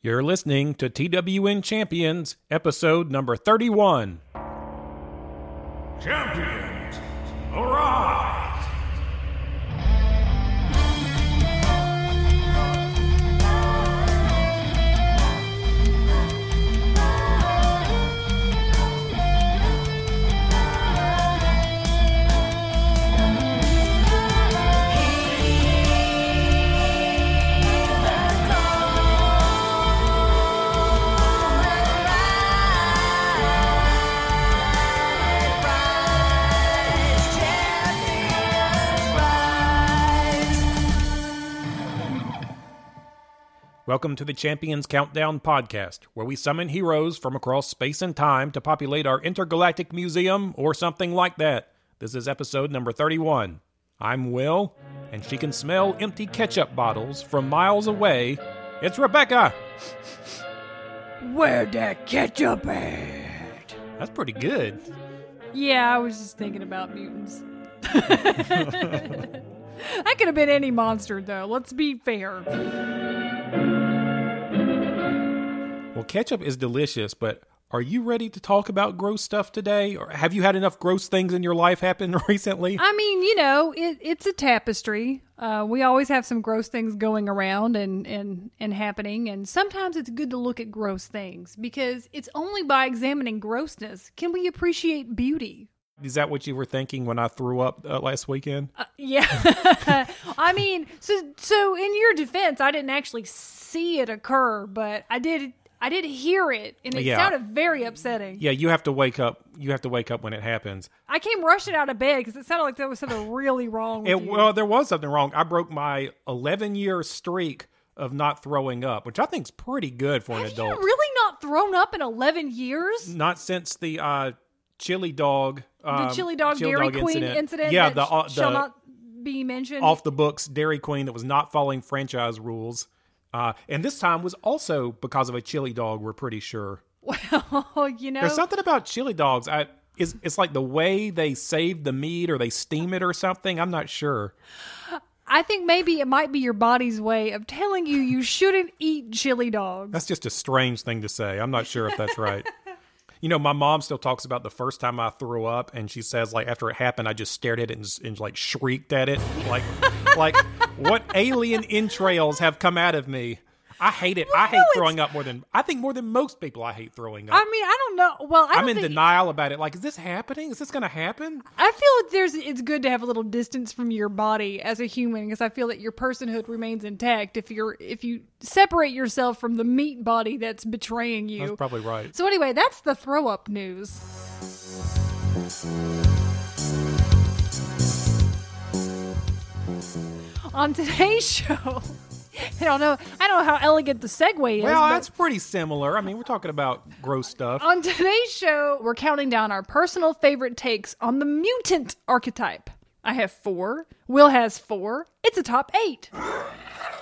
You're listening to TWN Champions, episode number 31. Champions, Welcome to the Champions Countdown podcast, where we summon heroes from across space and time to populate our intergalactic museum or something like that. This is episode number 31. I'm Will, and she can smell empty ketchup bottles from miles away. It's Rebecca! Where that ketchup at? That's pretty good. Yeah, I was just thinking about mutants. that could have been any monster, though. Let's be fair. Well, ketchup is delicious, but are you ready to talk about gross stuff today? Or have you had enough gross things in your life happen recently? I mean, you know, it, it's a tapestry. Uh, we always have some gross things going around and, and, and happening, and sometimes it's good to look at gross things because it's only by examining grossness can we appreciate beauty. Is that what you were thinking when I threw up uh, last weekend? Uh, yeah. I mean, so so in your defense, I didn't actually see it occur, but I did I did hear it, and it Yeah. sounded very upsetting. Yeah, you have to wake up. You have to wake up when it happens. I came rushing out of bed because it sounded like there was something really wrong with It, well, there was something wrong. I broke my 11 year streak of not throwing up, which I think is pretty good for an Have you adult. really not thrown up in 11 years? not since the uh, chili dog. Um, the chili dog Dairy Queen incident, Yeah, that the, uh, shall not be mentioned. off the books Dairy Queen that was not following franchise rules. Uh, and this time was also because of a chili dog. We're pretty sure. Well, you know, There's something about chili dogs. I is it's like the way they save the meat or they steam it or something. I'm not sure. I think maybe it might be your body's way of telling you you shouldn't eat chili dogs. That's just a strange thing to say. I'm not sure if that's right. You know, my mom still talks about the first time I threw up, and she says like after it happened, I just stared at it and, and like shrieked at it, like like what alien entrails have come out of me. I hate it. I hate no, throwing up more than I think more than most people. I hate throwing up. I mean, I don't know. Well, I I'm in denial about it. Like, is this happening? Is this going to happen? I feel that there's it's good to have a little distance from your body as a human because I feel that your personhood remains intact if you're if you separate yourself from the meat body that's betraying you. That's probably right. so anyway, that's the throw up news. On today's show, I don't know. I don't know how elegant the segue is. Well, that's pretty similar. I mean, we're talking about gross stuff. On today's show, we're counting down our personal favorite takes on the mutant archetype. I have four. Will has four. It's a top eight.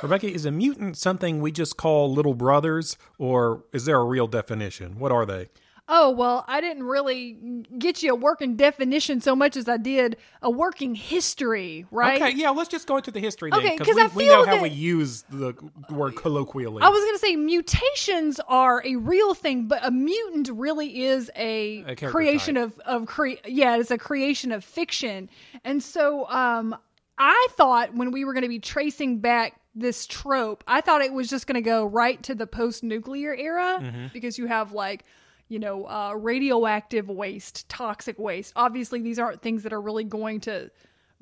Rebecca, is a mutant something we just call little brothers, or is there a real definition? What are they? Oh, well, I didn't really get you a working definition so much as I did a working history, right? Okay, yeah, let's just go into the history then, Okay, because 'cause we, I we know feel how we use the word colloquially. I was going to say mutations are a real thing, but a mutant really is a, A creation type. of of cre- yeah, it's a creation of fiction. And so um I thought when we were going to be tracing back this trope, I thought it was just going to go right to the post-nuclear era Mm-hmm. because you have like you know, uh, radioactive waste, toxic waste. Obviously, these aren't things that are really going to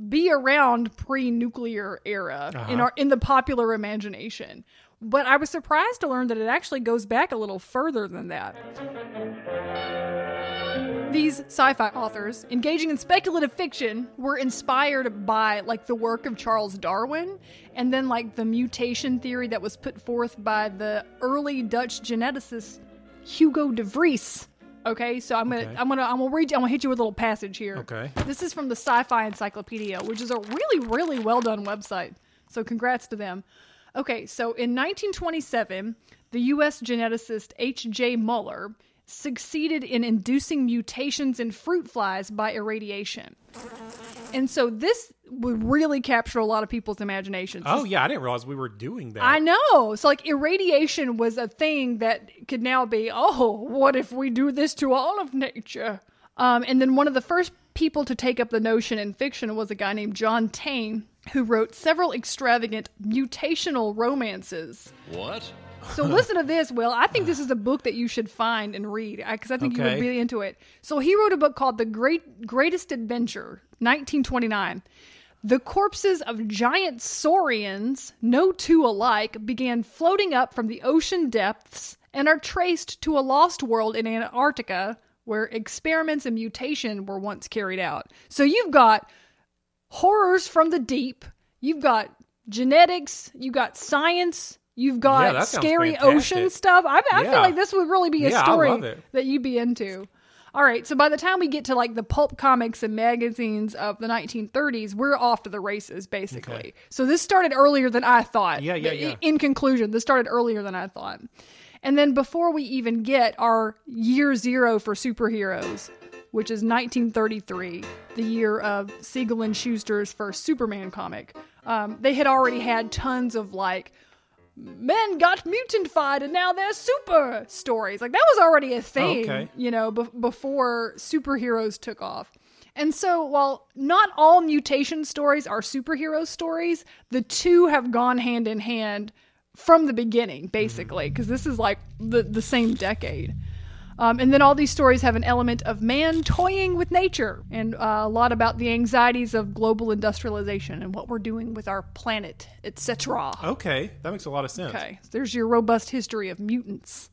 be around pre-nuclear era in our in the popular imagination. But I was surprised to learn that it actually goes back a little further than that. These sci-fi authors engaging in speculative fiction were inspired by like the work of Charles Darwin and then like the mutation theory that was put forth by the early Dutch geneticist Hugo de Vries. Okay, so I'm gonna Okay. I'm gonna I'm gonna read I'm gonna hit you with a little passage here. Okay. This is from the Sci-Fi Encyclopedia, which is a really really well done website. So congrats to them. Okay, so in 1927, the U.S. geneticist H.J. Muller succeeded in inducing mutations in fruit flies by irradiation. And so this would really capture a lot of people's imaginations. Oh yeah, I didn't realize we were doing that. I know. So like irradiation was a thing that could now be, oh, what if we do this to all of nature? Um, and then one of the first people to take up the notion in fiction was a guy named John Taine, who wrote several extravagant mutational romances. What? So listen to this, Will. I think this is a book that you should find and read uh, because I think you would be into it. So he wrote a book called The Great Greatest Adventure, 1929. The corpses of giant saurians, no two alike, began floating up from the ocean depths and are traced to a lost world in Antarctica where experiments and mutation were once carried out. So you've got horrors from the deep. You've got genetics. You've got science. You've got sounds scary ocean stuff. I, I Yeah. feel like this would really be a Yeah, story that you'd be into. All right, so by the time we get to like the pulp comics and magazines of the 1930s, we're off to the races, basically. Okay. So this started earlier than I thought. Yeah, yeah, yeah. In conclusion, this started earlier than I thought. And then before we even get our year zero for superheroes, which is 1933, the year of Siegel and Shuster's first Superman comic, um, they had already had tons of like men got mutantfied and now they're super stories. Like that was already a oh, thing, okay. you know, be- before superheroes took off. And so, while not all mutation stories are superhero stories, the two have gone hand in hand from the beginning, basically, because this is like the, the same decade. Um, and then all these stories have an element of man toying with nature and uh, a lot about the anxieties of global industrialization and what we're doing with our planet, etc. Okay, that makes a lot of sense. Okay, so there's your robust history of mutants.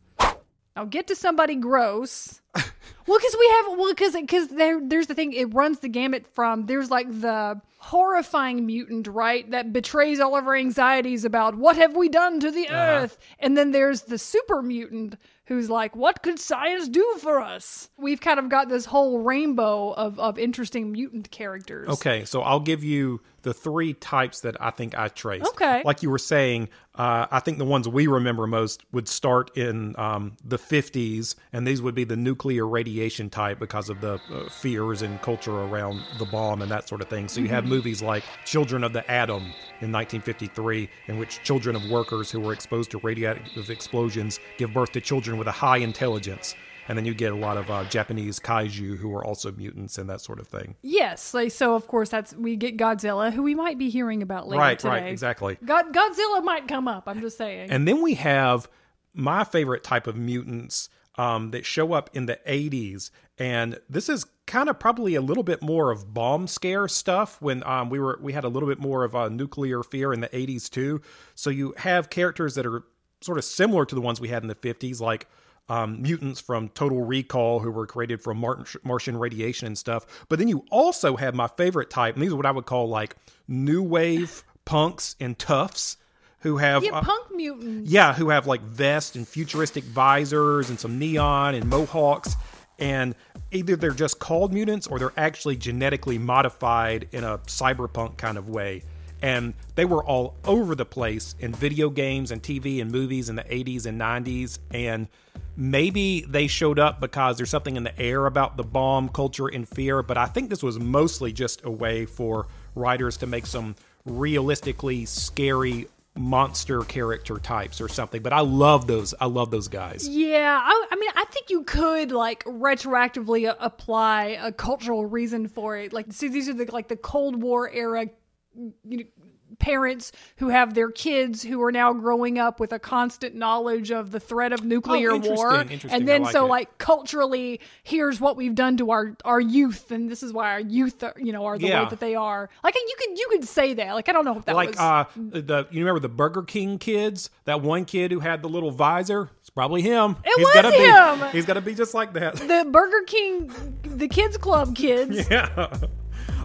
Now get to somebody gross. well, because we have well, because because there there's the thing. It runs the gamut from there's like the horrifying mutant, right, that betrays all of our anxieties about what have we done to the earth, and then there's the super mutant who's like, what could science do for us? We've kind of got this whole rainbow of of interesting mutant characters. Okay, so I'll give you the three types that I think I traced. Okay. Like you were saying, uh, I think the ones we remember most would start in um, the 50s, and these would be the nuclear radiation type because of the uh, fears and culture around the bomb and that sort of thing. So you have movies like Children of the Atom in 1953, in which children of workers who were exposed to radioactive explosions give birth to children with a high intelligence. And then you get a lot of uh, Japanese kaiju who are also mutants and that sort of thing. Yes, like, so of course that's we get Godzilla, who we might be hearing about later Right, today. right, exactly. God, Godzilla might come up. I'm just saying. And then we have my favorite type of mutants um, that show up in the 80s. And this is kind of probably a little bit more of bomb scare stuff when um, we were we had a little bit more of a nuclear fear in the 80s too. So you have characters that are sort of similar to the ones we had in the 50s, like um, mutants from Total Recall who were created from Martin, Martian radiation and stuff. But then you also have my favorite type, and these are what I would call like new wave punks and toughs who have yeah, uh, punk mutants. yeah, who have like vests and futuristic visors and some neon and mohawks. And either they're just called mutants or they're actually genetically modified in a cyberpunk kind of way. And they were all over the place in video games and TV and movies in the 80s and 90s. And maybe they showed up because there's something in the air about the bomb culture and fear. But I think this was mostly just a way for writers to make some realistically scary monster character types or something. But I love those. I love those guys. Yeah, I, I mean, I think you could like retroactively apply a cultural reason for it. Like, see, these are the like the Cold War era you know, parents who have their kids who are now growing up with a constant knowledge of the threat of nuclear Oh, interesting, war, interesting. and then like so it. like culturally, here's what we've done to our our youth, and this is why our youth, are, you know, are the Yeah. way that they are. Like, you could you could say that. Like, I don't know if that like was uh the you remember the Burger King kids? That one kid who had the little visor? It's probably him. It he's was gotta him! Be, he's got to be just like that. the Burger King, the kids club kids. yeah.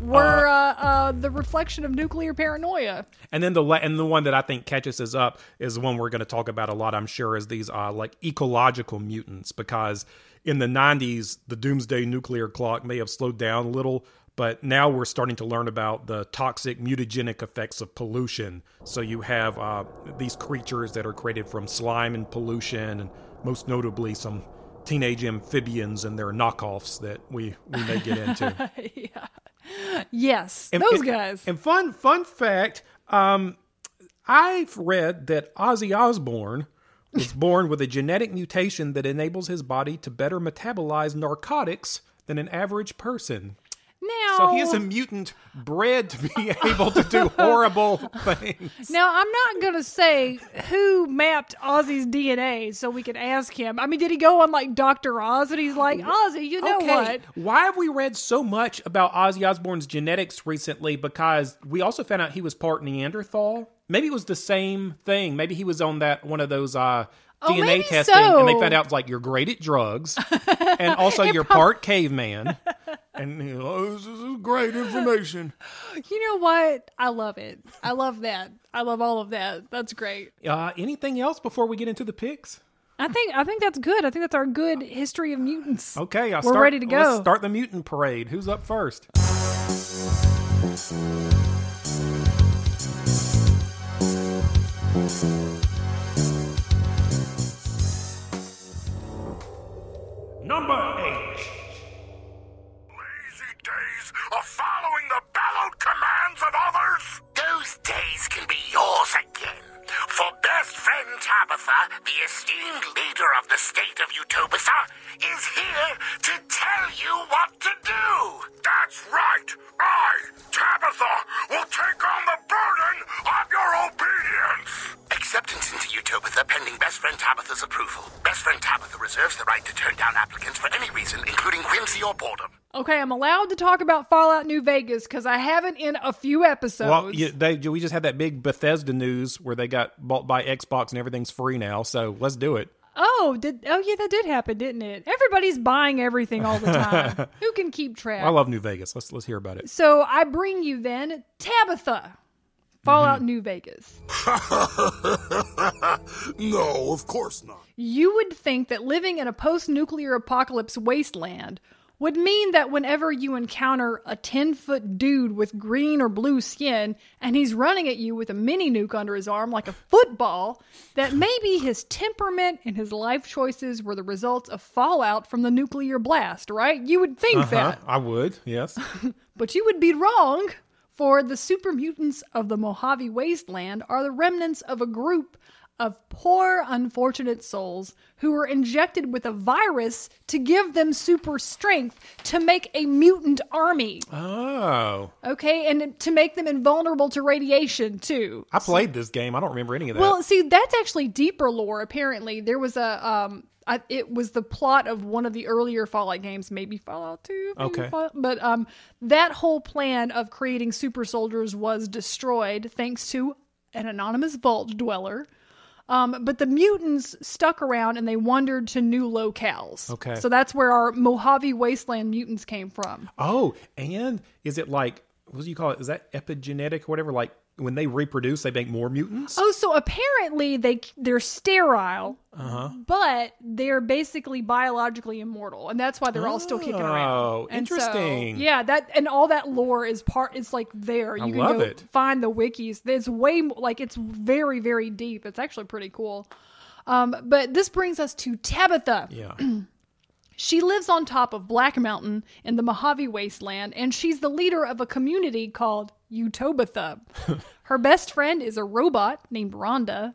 Were uh, uh, the reflection of nuclear paranoia. And then the la- and the one that I think catches us up is the one we're going to talk about a lot. I'm sure is these uh, like ecological mutants because in the 90s the doomsday nuclear clock may have slowed down a little, but now we're starting to learn about the toxic mutagenic effects of pollution. So you have uh, these creatures that are created from slime and pollution, and most notably some teenage amphibians and their knockoffs that we, we may get into. Yes, And- those and- guys. And fun fun fact, um, I've read that Ozzy Osbourne was born with a genetic mutation that enables his body to better metabolize narcotics than an average person. Now, So he is a mutant bred to be able to do horrible things. now I'm not gonna say who mapped Ozzy's DNA so we can ask him. I mean, did he go on like Doctor Oz and he's like, Ozzy, you know what? Why have we read so much about Ozzy Osbourne's genetics recently? Because we also found out he was part Neanderthal. Maybe it was the same thing. Maybe he was on that one of those uh, Oh, DNA testing, and they found out like you're great at drugs, and also you're part caveman. And you know, "Oh, this is great information. You know what? I love it. I love that. I love all of that. That's great. Uh, anything else before we get into the picks? I think I think that's good. I think that's our good history of mutants. Okay, I'll We're start, ready to go. Let's start the mutant parade. Who's up first? Number eight. Lazy days of following the bellowed commands of others? Those days can be yours again. For best friend Tabitha, the esteemed leader of the state of Utobitha, is here to tell you what to do. That's right. I, Tabitha, will take on the burden of your obedience. Acceptance into Utobitha pending best friend Tabitha's approval. Best friend Tabitha reserves the right to turn down applicants for any reason, including whimsy or boredom. Okay, I'm allowed to talk about Fallout New Vegas because I haven't in a few episodes. Well, yeah, they, we just had that big Bethesda news where they got bought by Xbox and everything's free now. So let's do it. Oh, did oh yeah, that did happen, didn't it? Everybody's buying everything all the time. Who can keep track? I love New Vegas. Let's let's hear about it. so I bring you then Tabitha, Fallout mm-hmm. New Vegas. No, of course not. You would think that living in a post-nuclear apocalypse wasteland would mean that whenever you encounter a 10-foot dude with green or blue skin and he's running at you with a mini nuke under his arm like a football, that maybe his temperament and his life choices were the results of fallout from the nuclear blast, right? You would think Huh? that. I would. Yes. But you would be wrong, for the super mutants of the Mojave Wasteland are the remnants of a group of poor, unfortunate souls who were injected with a virus to give them super strength to make a mutant army. oh, Okay, and to make them invulnerable to radiation, too. I played this game. I don't remember any of that. Well, see, that's actually deeper lore. Apparently, there was a um, I, it was the plot of one of the earlier Fallout games, maybe Fallout Two. maybe Okay. Fallout- but um, that whole plan of creating super soldiers was destroyed thanks to an anonymous vault dweller. Um, but the mutants stuck around and they wandered to new locales. Okay. so that's where our Mojave Wasteland mutants came from. oh, and is it like what do you call it? Is that epigenetic or whatever? Like when they reproduce, they make more mutants. Oh, so apparently they they're sterile, but they're basically biologically immortal, and that's why they're all still kicking Oh, around. So, interesting. yeah, that and all that lore is part. It's like there. You I can love go it. find the wikis. It's way like it's very very deep. It's actually pretty cool. Um, but this brings us to Tabitha. Yeah. She lives on top of Black Mountain in the Mojave Wasteland, and she's the leader of a community called Utobitha. Her best friend is a robot named Rhonda,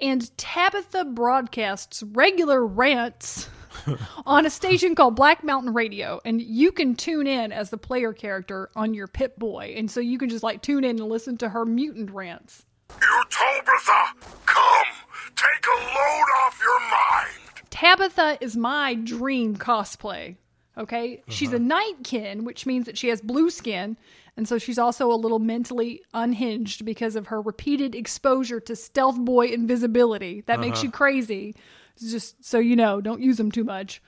and Tabitha broadcasts regular rants on a station called Black Mountain Radio, and you can tune in as the player character on your Pip Boy, and so you can just like tune in and listen to her mutant rants. Utobitha, come, take a load off your mind. Tabitha is my dream cosplay. Okay. She's a nightkin, which means that she has blue skin. And so she's also a little mentally unhinged because of her repeated exposure to stealth boy invisibility. That makes you crazy. Just so you know, don't use them too much.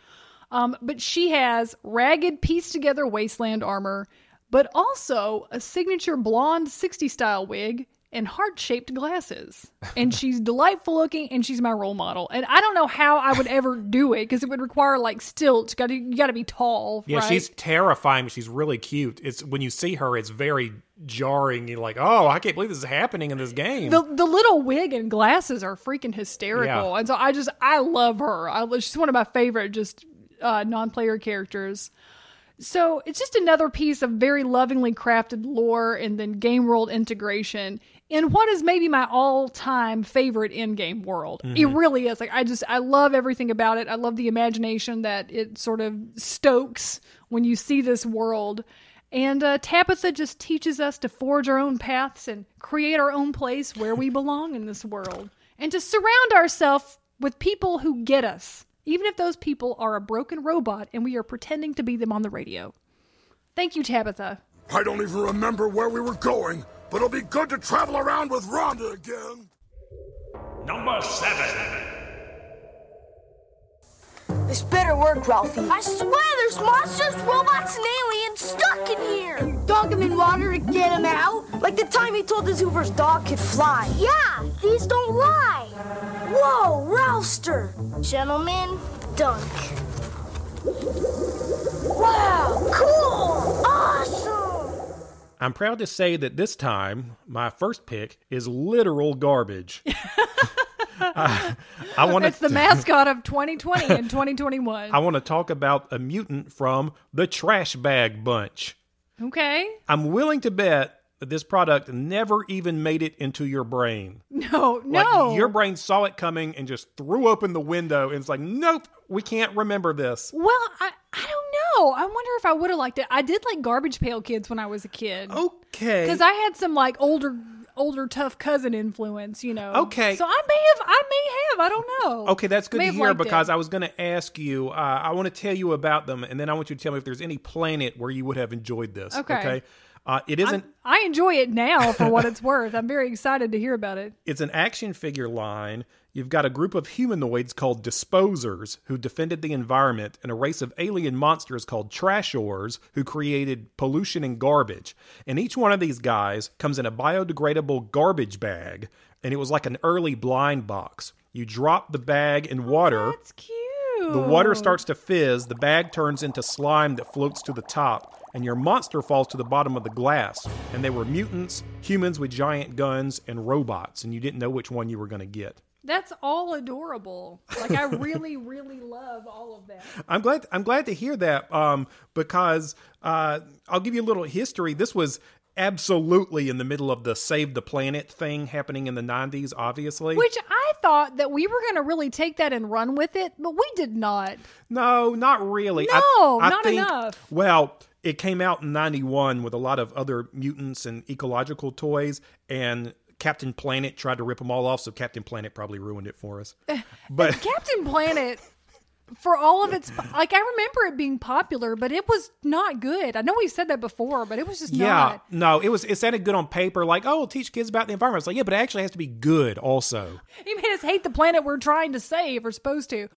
Um, but she has ragged, pieced together wasteland armor, but also a signature blonde 60 style wig and heart shaped glasses. And she's delightful looking and she's my role model. And I don't know how I would ever do it because it would require like stilts. Gotta, you got to be tall. Yeah, right? she's terrifying, she's really cute. It's when you see her, it's very jarring. You're like, oh, I can't believe this is happening in this game. the the little wig and glasses are freaking hysterical, Yeah. and so I just I love her. I, she's one of my favorite just uh, non-player characters. So it's just another piece of very lovingly crafted lore and then game world integration in what is maybe my all-time favorite in-game world. It really is. Like I just I love everything about it. I love the imagination that it sort of stokes when you see this world. And uh, Tabitha just teaches us to forge our own paths and create our own place where we belong in this world. And to surround ourselves with people who get us, even if those people are a broken robot and we are pretending to be them on the radio. Thank you, Tabitha. I don't even remember where we were going, but it'll be good to travel around with Rhonda again. Number seven. This better work, Ralphie. I swear there's monsters, robots, and aliens stuck in here. Dunk him in water to get him out? Like the time he told us Hoover's dog could fly. Yeah, these don't lie. Whoa, Ralphster. Gentlemen, dunk. Wow, cool, awesome. I'm proud to say that this time, my first pick is literal garbage. I, I want It's the mascot of 2020 and 2021. I want to talk about a mutant from the Trash Bag Bunch. Okay. I'm willing to bet that this product never even made it into your brain. No, Like no. your brain saw it coming and just threw open the window and it's like, nope, we can't remember this. Well, I, I know. I wonder if I would have liked it. I did like Garbage Pail Kids when I was a kid. Okay. Because I had some like older, older tough cousin influence, you know. Okay. So I may have, I may have, I don't know. Okay, that's good May to hear because it. I was going to ask you. Uh, I want to tell you about them, and then I want you to tell me if there's any planet where you would have enjoyed this. Okay. Uh, it isn't. I enjoy it now for what it's worth. I'm very excited to hear about it. It's an action figure line. You've got a group of humanoids called Disposers who defended the environment, and a race of alien monsters called Trashors who created pollution and garbage. And each one of these guys comes in a biodegradable garbage bag, and it was like an early blind box. You drop the bag in water. That's cute. The water starts to fizz, the bag turns into slime that floats to the top, and your monster falls to the bottom of the glass. And they were mutants, humans with giant guns, and robots, and you didn't know which one you were going to get. That's all adorable. Like I really, really love all of that. I'm glad. I'm glad to hear that um, because uh, I'll give you a little history. This was absolutely in the middle of the save the planet thing happening in the 90s. Obviously, Which I thought that we were going to really take that and run with it, but we did not. No, not really. I- No, I not think- enough. Well, it came out in 91 with a lot of other mutants and ecological toys, and Captain Planet tried to rip them all off, so Captain Planet probably ruined it for us. But Captain Planet, for all of its, like I remember it being popular, but it was not good. I know we said that before, but it was just yeah, not. no, it was it sounded good on paper, like oh, teach kids about the environment. It's like yeah, but it actually has to be good also. He made us hate the planet we're trying to save, or supposed to.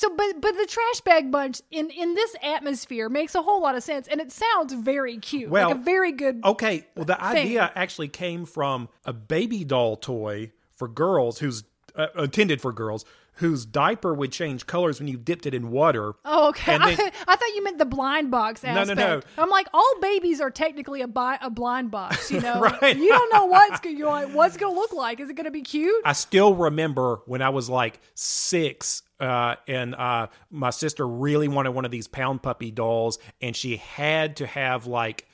So, but but the trash bag bunch in in this atmosphere makes a whole lot of sense, and it sounds very cute, Well, like a very good. Okay, well, the thing. idea actually came from a baby doll toy for girls who's uh, intended for girls whose diaper would change colors when you dipped it in water. Oh, okay. then- I, I thought you meant the blind box no, aspect. no. I'm like, all babies are technically a, bi- a blind box. You know, Right. you don't know what's you're like, what's going to look like. Is it going to be cute? I still remember when I was like six, uh, and uh, my sister really wanted one of these pound puppy dolls, and she had to have like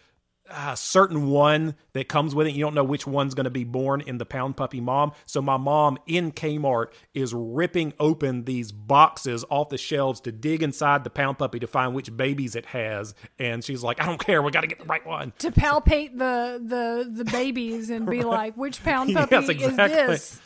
a certain one that comes with it. You don't know which one's going to be born in the pound puppy mom. So my mom in Kmart is ripping open these boxes off the shelves to dig inside the pound puppy to find which babies it has, and she's like, "I don't care, we got to get the right one." to palpate the the the babies and be like, which pound puppy Yes, exactly. is this?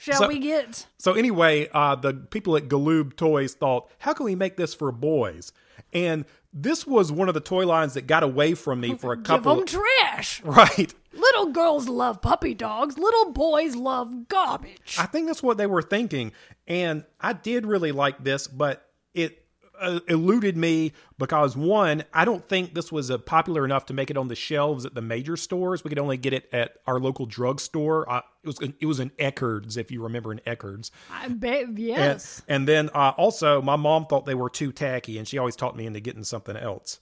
Shall So- we get? So anyway, uh, the people at Galoob Toys thought, how can we make this for boys? And this was one of the toy lines that got away from me for a couple. Give them trash. right. Little girls love puppy dogs. Little boys love garbage. I think that's what they were thinking, and I did really like this, but it uh, eluded me because one, I don't think this was uh, popular enough to make it on the shelves at the major stores. We could only get it at our local drugstore. Uh, it was it was in Eckerd's, if you remember in Eckerd's. I bet And, yes. and then uh, also, my mom thought they were too tacky, and she always talked me into getting something else.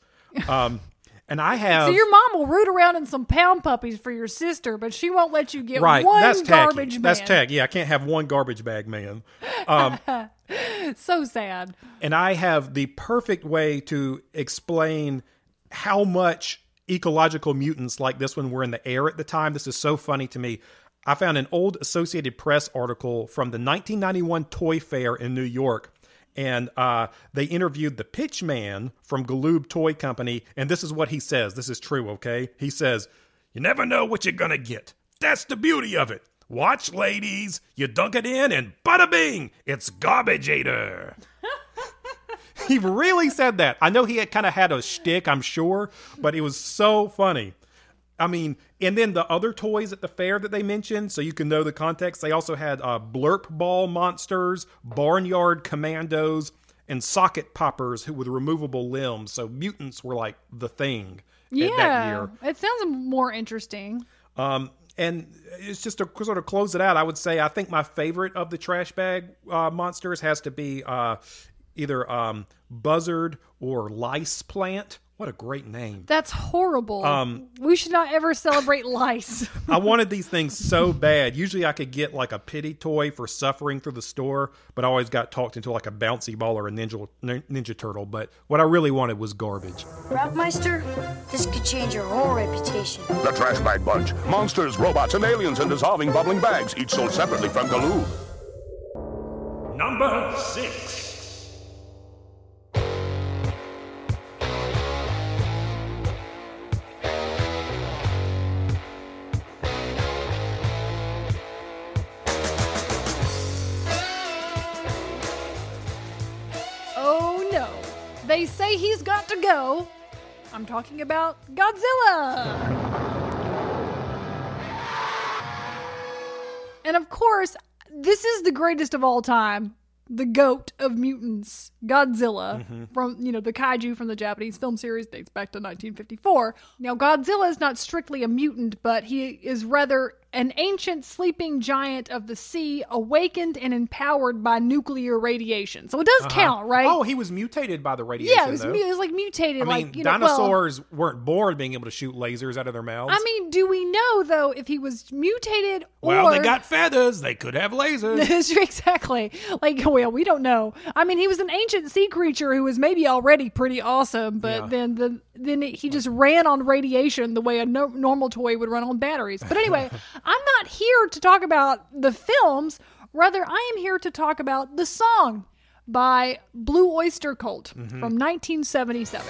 Um, and I have so your mom will root around in some pound puppies for your sister, but she won't let you get right. one that's tacky. garbage man. That's tacky. Yeah, I can't have one garbage bag man. So sad. and I have the perfect way to explain how much ecological mutants like this one were in the air at the time. This is so funny to me. I found an old Associated Press article from the 1991 Toy Fair in New York. And uh, they interviewed the pitch man from Galoob Toy Company, and this is what he says. This is true, okay? He says, You never know what you're gonna get. That's the beauty of it. Watch, ladies. You dunk it in, and bada bing, it's Garbage Eater. he really said that. I know he had kind of had a shtick, I'm sure, but it was so funny. I mean, and then the other toys at the fair that they mentioned, so you can know the context. They also had uh, blurp ball monsters, barnyard commandos, and socket poppers who with removable limbs. So mutants were like the thing at that Yeah. It sounds more interesting. Um, and it's just to sort of close it out. I would say I think my favorite of the trash bag uh, monsters has to be uh, either um, buzzard or lice plant. What a great name! That's horrible. Um, we should not ever celebrate lice. I wanted these things so bad. Usually I could get like a pity toy for suffering through the store, but I always got talked into like a bouncy ball or a ninja ninja turtle. But what I really wanted was garbage. Rapmeister, this could change your whole reputation. The Trash Bag Bunch. Monsters, robots, and aliens in dissolving bubbling bags, each sold separately from Galoob. Number six. They say he's got to go. I'm talking about Godzilla. And of course, this is the greatest of all time. The goat of mutants, Godzilla, mm-hmm. from you know the kaiju from the Japanese film series dates back to 1954. Now, Godzilla is not strictly a mutant, but he is rather an ancient sleeping giant of the sea, awakened and empowered by nuclear radiation. So it does uh-huh. count, right? Oh, he was mutated by the radiation. yeah, it was, though. mu- it was like mutated, I mean, like you know, well- dinosaurs weren't born being able to shoot lasers out of their mouths. I mean, do we know though if he was mutated or Well, they got feathers. They could have lasers. exactly. Like, well, we don't know. I mean, he was an ancient sea creature who was maybe already pretty awesome, but Yeah. then the then he just ran on radiation the way a no- normal toy would run on batteries. But anyway, I'm not here to talk about the films. Rather, I am here to talk about the song by Blue Oyster Cult mm-hmm. from 1977.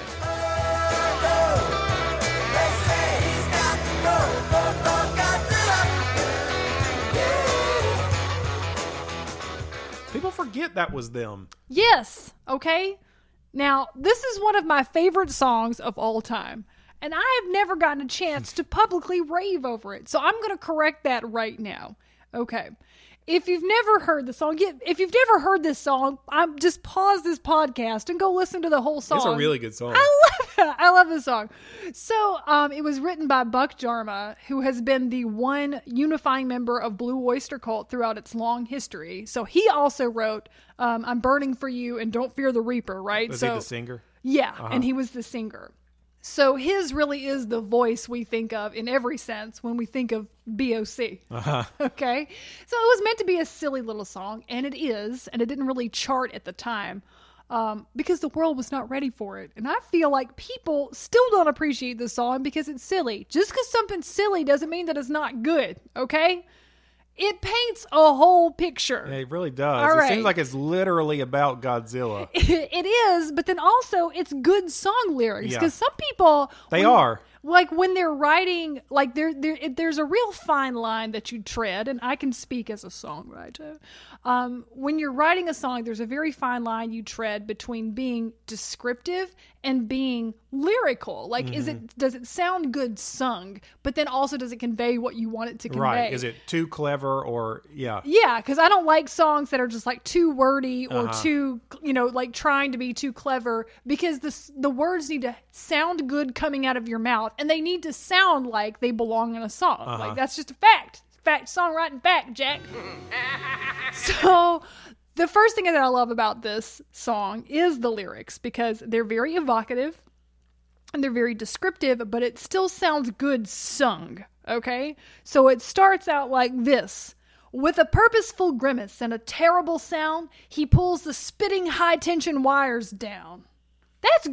People forget that was them. Yes. Okay. Now, this is one of my favorite songs of all time. And I have never gotten a chance to publicly rave over it. So I'm going to correct that right now. Okay. If you've never heard the song, if you've never heard this song, I'm just pause this podcast and go listen to the whole song. It's a really good song. I love it. I love this song. So, um, it was written by Buck Dharma, who has been the one unifying member of Blue Oyster Cult throughout its long history. So he also wrote um, "I'm Burning for You" and "Don't Fear the Reaper." Right? Was so he the singer? yeah, and he was the singer. So his really is the voice we think of in every sense when we think of BOC. Okay? So it was meant to be a silly little song, and it is, and it didn't really chart at the time. Um, because the world was not ready for it. And I feel like people still don't appreciate this song because it's silly. Just because something's silly doesn't mean that it's not good, okay? It paints a whole picture. Yeah, it really does. All it right. seems like it's literally about Godzilla. it is, but then also it's good song lyrics Yeah. because some people They when- are. Like when they're writing like there, there there's a real fine line that you tread and i can speak as a songwriter um, when you're writing a song there's a very fine line you tread between being descriptive and being lyrical like is Mm-hmm. it does it sound good sung but then also does it convey what you want it to convey Right. Is it too clever or yeah? yeah, because I don't like songs that are just like too wordy or Uh-huh. too, you know, like trying to be too clever. Because the the words need to sound good coming out of your mouth, and they need to sound like they belong in a song. Uh-huh. Like that's just a fact. Fact, songwriting fact, Jack. so. The first thing that I love about this song is the lyrics because they're very evocative and they're very descriptive, but it still sounds good sung. Okay? So it starts out like this. With a purposeful grimace and a terrible sound, he pulls the spitting high tension wires down. That's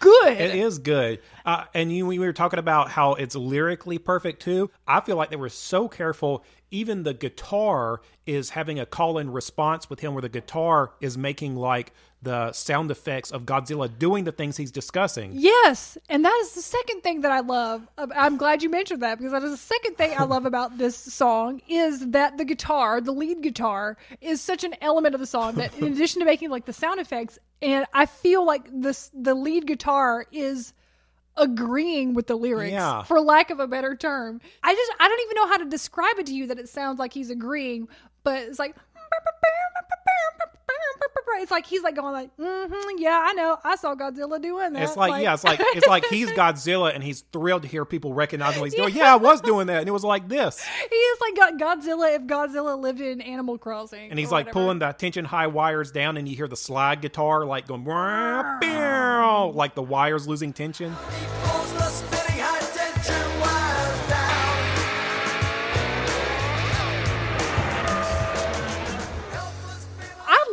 good. It is good. Uh, and you, we were talking about how it's lyrically perfect too. I feel like they were so careful. Even the guitar is having a call and response with him, where the guitar is making like the sound effects of Godzilla doing the things he's discussing. Yes, and that is the second thing that I love. I'm glad you mentioned that because that is the second thing I love about this song is that the guitar, the lead guitar, is such an element of the song that in addition to making like the sound effects, and I feel like this the lead guitar is agreeing with the lyrics Yeah. for lack of a better term. I just I don't even know how to describe it to you that it sounds like he's agreeing, but it's like it's like he's like going like, mm-hmm, yeah, I know, I saw Godzilla doing that. It's like, yeah, it's like it's like he's Godzilla and he's thrilled to hear people recognize what he's doing. Yeah, I was doing that, and it was like this, he is like Godzilla if Godzilla lived in Animal Crossing, and he's like whatever. pulling the tension high wires down, and you hear the slide guitar like going, like the wires losing tension.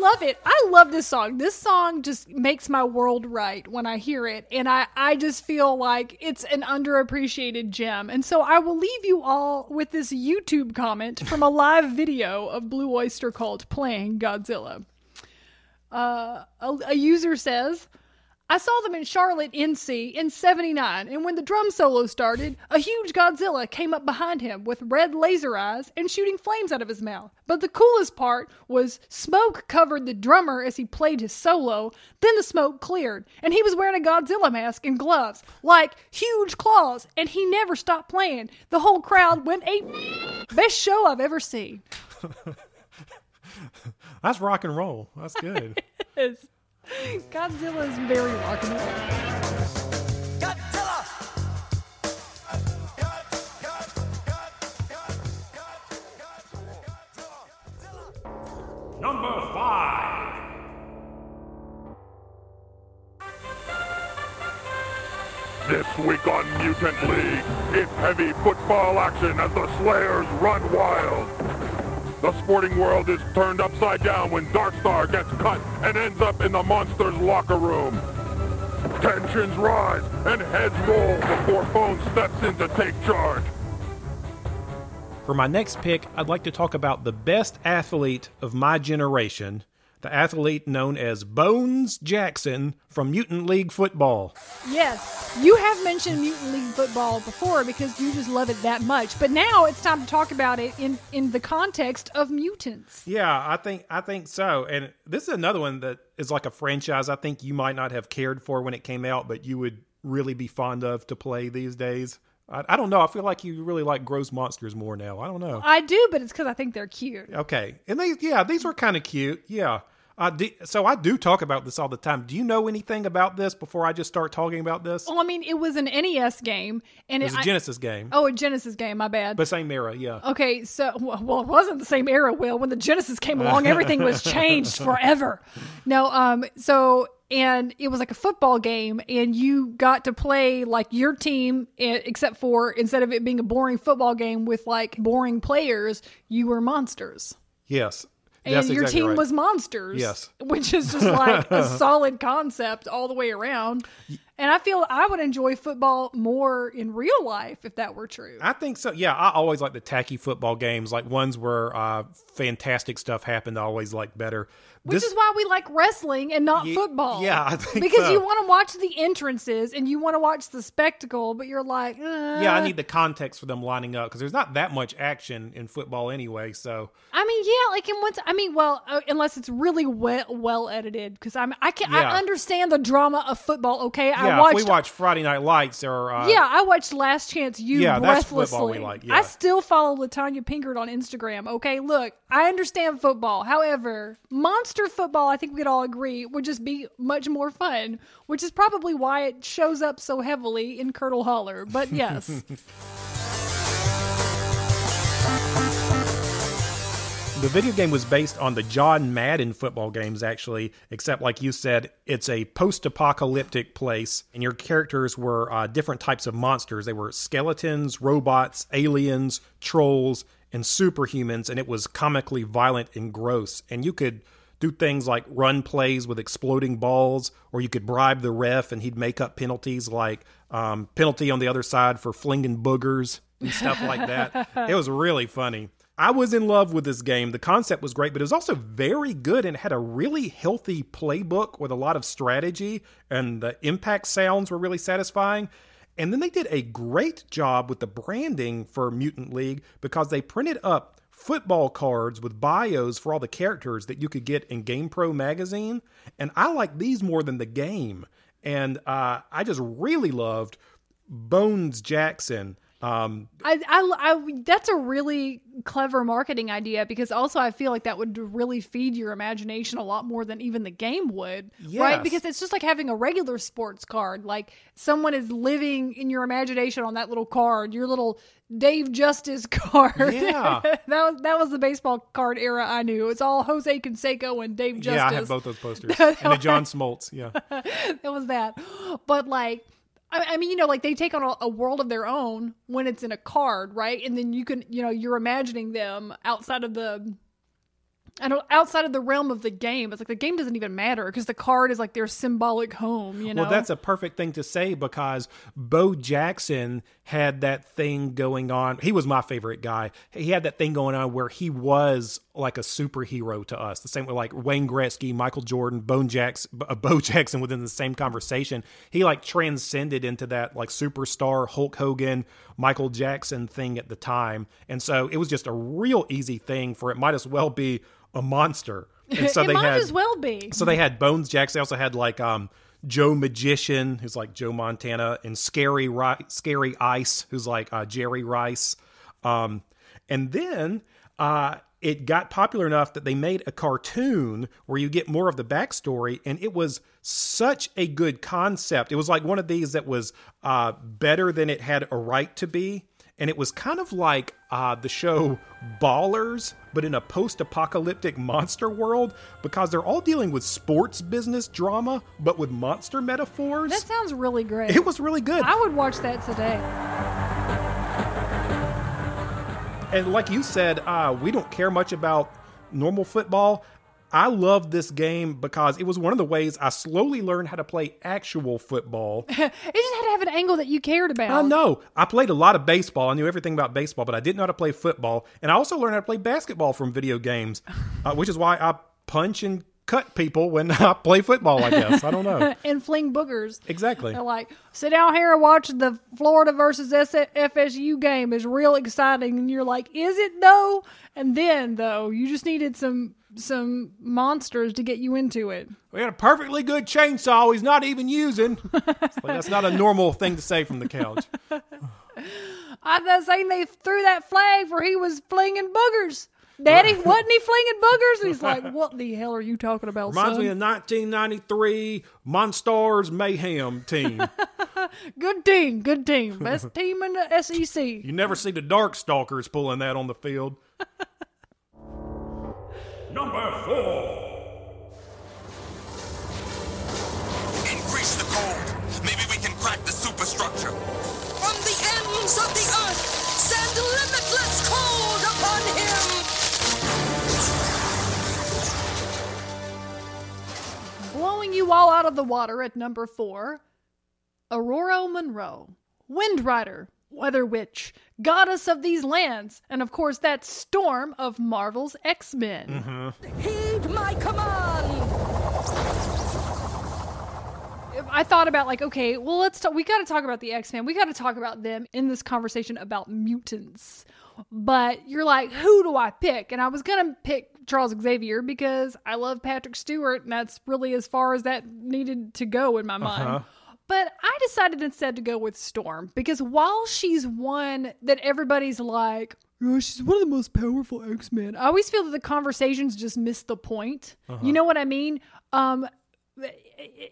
Love it. I love this song. This song just makes my world right when I hear it, and I I just feel like it's an underappreciated gem. And so I will leave you all with this YouTube comment from a live video of Blue Oyster Cult playing Godzilla. Uh, a, a user says. I saw them in Charlotte, NC in 79, and when the drum solo started, a huge Godzilla came up behind him with red laser eyes and shooting flames out of his mouth. But the coolest part was smoke covered the drummer as he played his solo, then the smoke cleared, and he was wearing a Godzilla mask and gloves, like huge claws, and he never stopped playing. The whole crowd went ape. Best show I've ever seen. That's rock and roll. That's good. It's- Godzilla is very rock and roll. Number five. This week on Mutant League, it's heavy football action as the Slayers run wild. The sporting world is turned upside down when Darkstar gets cut and ends up in the monster's locker room. Tensions rise and heads roll before Bone steps in to take charge. For my next pick, I'd like to talk about the best athlete of my generation, the athlete known as Bones Jackson from Mutant League Football. Yes, you have mentioned Mutant League Football before because you just love it that much. But now it's time to talk about it in in the context of mutants. Yeah, I think I think so. And this is another one that is like a franchise I think you might not have cared for when it came out, but you would really be fond of to play these days. I, I don't know. I feel like you really like gross monsters more now. I don't know. I do, but it's because I think they're cute. Okay, and these yeah, these were kind of cute. Yeah. Uh, do, so I do talk about this all the time. Do you know anything about this before I just start talking about this? Well, I mean, it was an NES game, and It was it, a I- Genesis game, oh, a Genesis game. My bad. but same era. Yeah. Okay, so well, it wasn't the same era. Will when the Genesis came along, everything was changed forever. No, um, so and it was like a football game, and you got to play like your team, except for instead of it being a boring football game with like boring players, you were monsters. Yes. And That's your exactly team right. was monsters. Yes. Which is just like a solid concept all the way around. And I feel I would enjoy football more in real life if that were true. I think so. Yeah, I always like the tacky football games, like ones where uh, fantastic stuff happened. I always like better. Which This- is why we like wrestling and not Ye- football. yeah, I think because so. you want to watch the entrances and you want to watch the spectacle, but you're like, uh, Yeah, I need the context for them lining up because there's not that much action in football anyway. So I mean, yeah, like in once. I mean, well, uh, unless it's really well well edited, because I'm I can Yeah. I understand the drama of football. Okay, I yeah, watched. if we watch Friday Night Lights or uh, yeah, I watched Last Chance U Yeah, that's football we like, yeah. I still follow Latanya Pinkard on Instagram. Okay, look, I understand football. However, monster football, I think we'd all agree, would just be much more fun, which is probably why it shows up so heavily in Curdle Holler. But yes, The video game was based on the John Madden football games, actually, except like you said, it's a post apocalyptic place, and your characters were uh, different types of monsters. They were skeletons, robots, aliens, trolls, and superhumans, and it was comically violent and gross. And you could do things like run plays with exploding balls, or you could bribe the ref and he'd make up penalties like um, penalty on the other side for flinging boogers and stuff like that. It was really funny. I was in love with this game. The concept was great, but it was also very good and had a really healthy playbook with a lot of strategy, and the impact sounds were really satisfying. And then they did a great job with the branding for Mutant League because they printed up football cards with bios for all the characters that you could get in Game Pro magazine. And I like these more than the game. And uh, I just really loved Bones Jackson. Um, I, I, I, that's a really clever marketing idea because also I feel like that would really feed your imagination a lot more than even the game would, right? Because it's just like having a regular sports card. Like someone is living in your imagination on that little card, your little Dave Justice card. Yeah. that was that was the baseball card era I knew. It's all Jose Canseco and Dave Justice. Yeah, I have both those posters. and the John Smoltz. Yeah. it was that. But like, I, I mean, you know, like they take on a, a world of their own when it's in a card, right? And then you can, you know, you're imagining them outside of the. I don't outside of the realm of the game. It's like the game doesn't even matter because the card is like their symbolic home. You know, Well, that's a perfect thing to say because Bo Jackson had that thing going on. He was my favorite guy. He had that thing going on where he was like a superhero to us. The same way like Wayne Gretzky, Michael Jordan, Bone Jackson, uh, Bo Jackson within the same conversation. He like transcended into that like superstar Hulk Hogan, Michael Jackson thing at the time. And so it was just a real easy thing for it might as well be a monster. And so it they might had as well be. so they had Bones Jackson. They also had like um, Joe Magician, who's like Joe Montana, and Scary Ri- Scary Ice, who's like uh, Jerry Rice. Um, and then uh, it got popular enough that they made a cartoon where you get more of the backstory, and it was such a good concept. It was like one of these that was uh, better than it had a right to be. And it was kind of like uh, the show Ballers, but in a post apocalyptic monster world because they're all dealing with sports business drama, but with monster metaphors. that sounds really great. it was really good. I would watch that today. And like you said, uh, we don't care much about normal football. I love this game because it was one of the ways I slowly learned how to play actual football. It just had to have an angle that you cared about. I know. I played a lot of baseball. I knew everything about baseball, but I didn't know how to play football. And I also learned how to play basketball from video games, uh, which is why I punch and cut people when I play football, I guess. I don't know. and fling boogers. Exactly. They're like, sit down here and watch the Florida versus FSU game is real exciting. And you're like, is it though? And then though, you just needed some some monsters to get you into it. We had a perfectly good chainsaw he's not even using. Like, that's not a normal thing to say from the couch. I thought saying they threw that flag where he was flinging boogers. Daddy, wasn't he flinging boogers? And he's like, what the hell are you talking about, Reminds son? me of 1993 Monstars Mayhem team. good team, good team. Best team in the SEC. You never see the Darkstalkers pulling that on the field. Number four. Increase the cold. Maybe we can crack the superstructure. From the ends of the earth, send limitless cold upon him. blowing you all out of the water at number four Ororo Munroe, Wind Rider, Weather Witch, Goddess of These Lands, and of course that storm of Marvel's X Men. Mm-hmm. Heed my command! I thought about like, okay, well, let's talk, we got to talk about the X Men. We got to talk about them in this conversation about mutants. But you're like, who do I pick? And I was gonna pick Charles Xavier because I love Patrick Stewart, and that's really as far as that needed to go in my mind. But I decided instead to go with Storm because while she's one that everybody's like, "Yeah, she's one of the most powerful X Men, I always feel that the conversations just miss the point. You know what I mean? Um,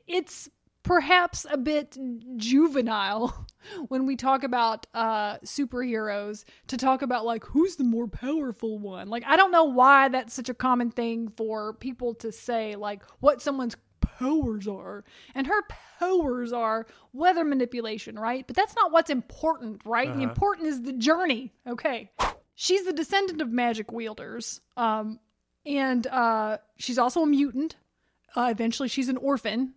it's perhaps a bit juvenile when we talk about uh, superheroes to talk about like who's the more powerful one. Like I don't know why that's such a common thing for people to say like what someone's powers are. And her powers are weather manipulation, right? But that's not what's important, right? The important is the journey. Okay. She's the descendant of magic wielders. Um and uh she's also a mutant. Uh, eventually she's an orphan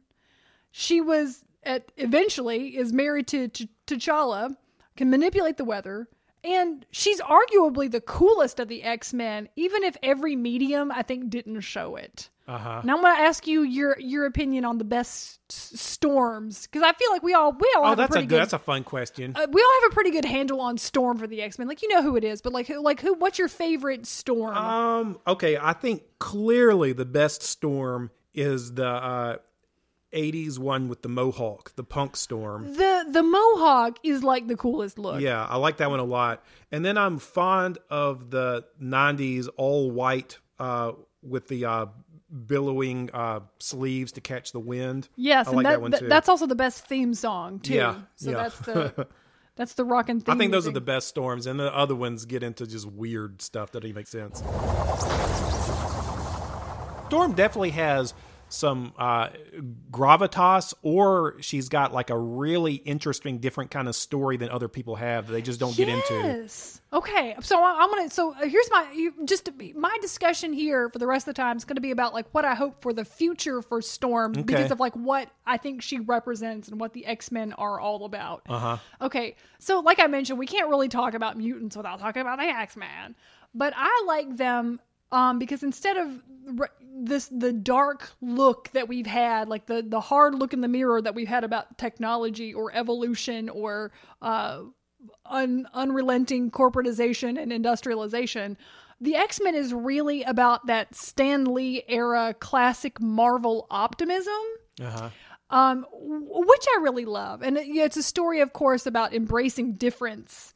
she was at eventually is married to, to T'Challa, can manipulate the weather, and she's arguably the coolest of the X Men, even if every medium I think didn't show it. Uh-huh. Now I'm going to ask you your your opinion on the best s- storms because I feel like we all we all Oh, have a that's a pretty good. That's a fun question. uh, we all have a pretty good handle on Storm for the X Men. Like you know who it is, but like who like who? What's your favorite Storm? Um. Okay. I think clearly the best storm is the uh, '80s one with the mohawk, the punk storm. the the Mohawk is like the coolest look. Yeah, I like that one a lot. And then I'm fond of the '90s all white uh, with the uh, billowing uh, sleeves to catch the wind. Yes, I and like that, that one too. that's also the best theme song too. Yeah, so yeah. that's the that's the rock and theme. I think those are the best storms, and the other ones get into just weird stuff that doesn't even make sense. Storm definitely has some uh, gravitas, or she's got like a really interesting, different kind of story than other people have that they just don't get into. Yes. Okay. So I'm gonna. So uh, here's my you, just my discussion here for the rest of the time is going to be about like what I hope for the future for Storm because of like what I think she represents and what the X Men are all about. Uh huh. Okay. So like I mentioned, we can't really talk about mutants without talking about the X Men, but I like them. Um, because instead of this, the dark look that we've had, like the the hard look in the mirror that we've had about technology or evolution or uh, un, unrelenting corporatization and industrialization. The X Men is really about that Stan Lee era classic Marvel optimism. Um, w- which I really love, and it- yeah, it's a story, of course, about embracing difference.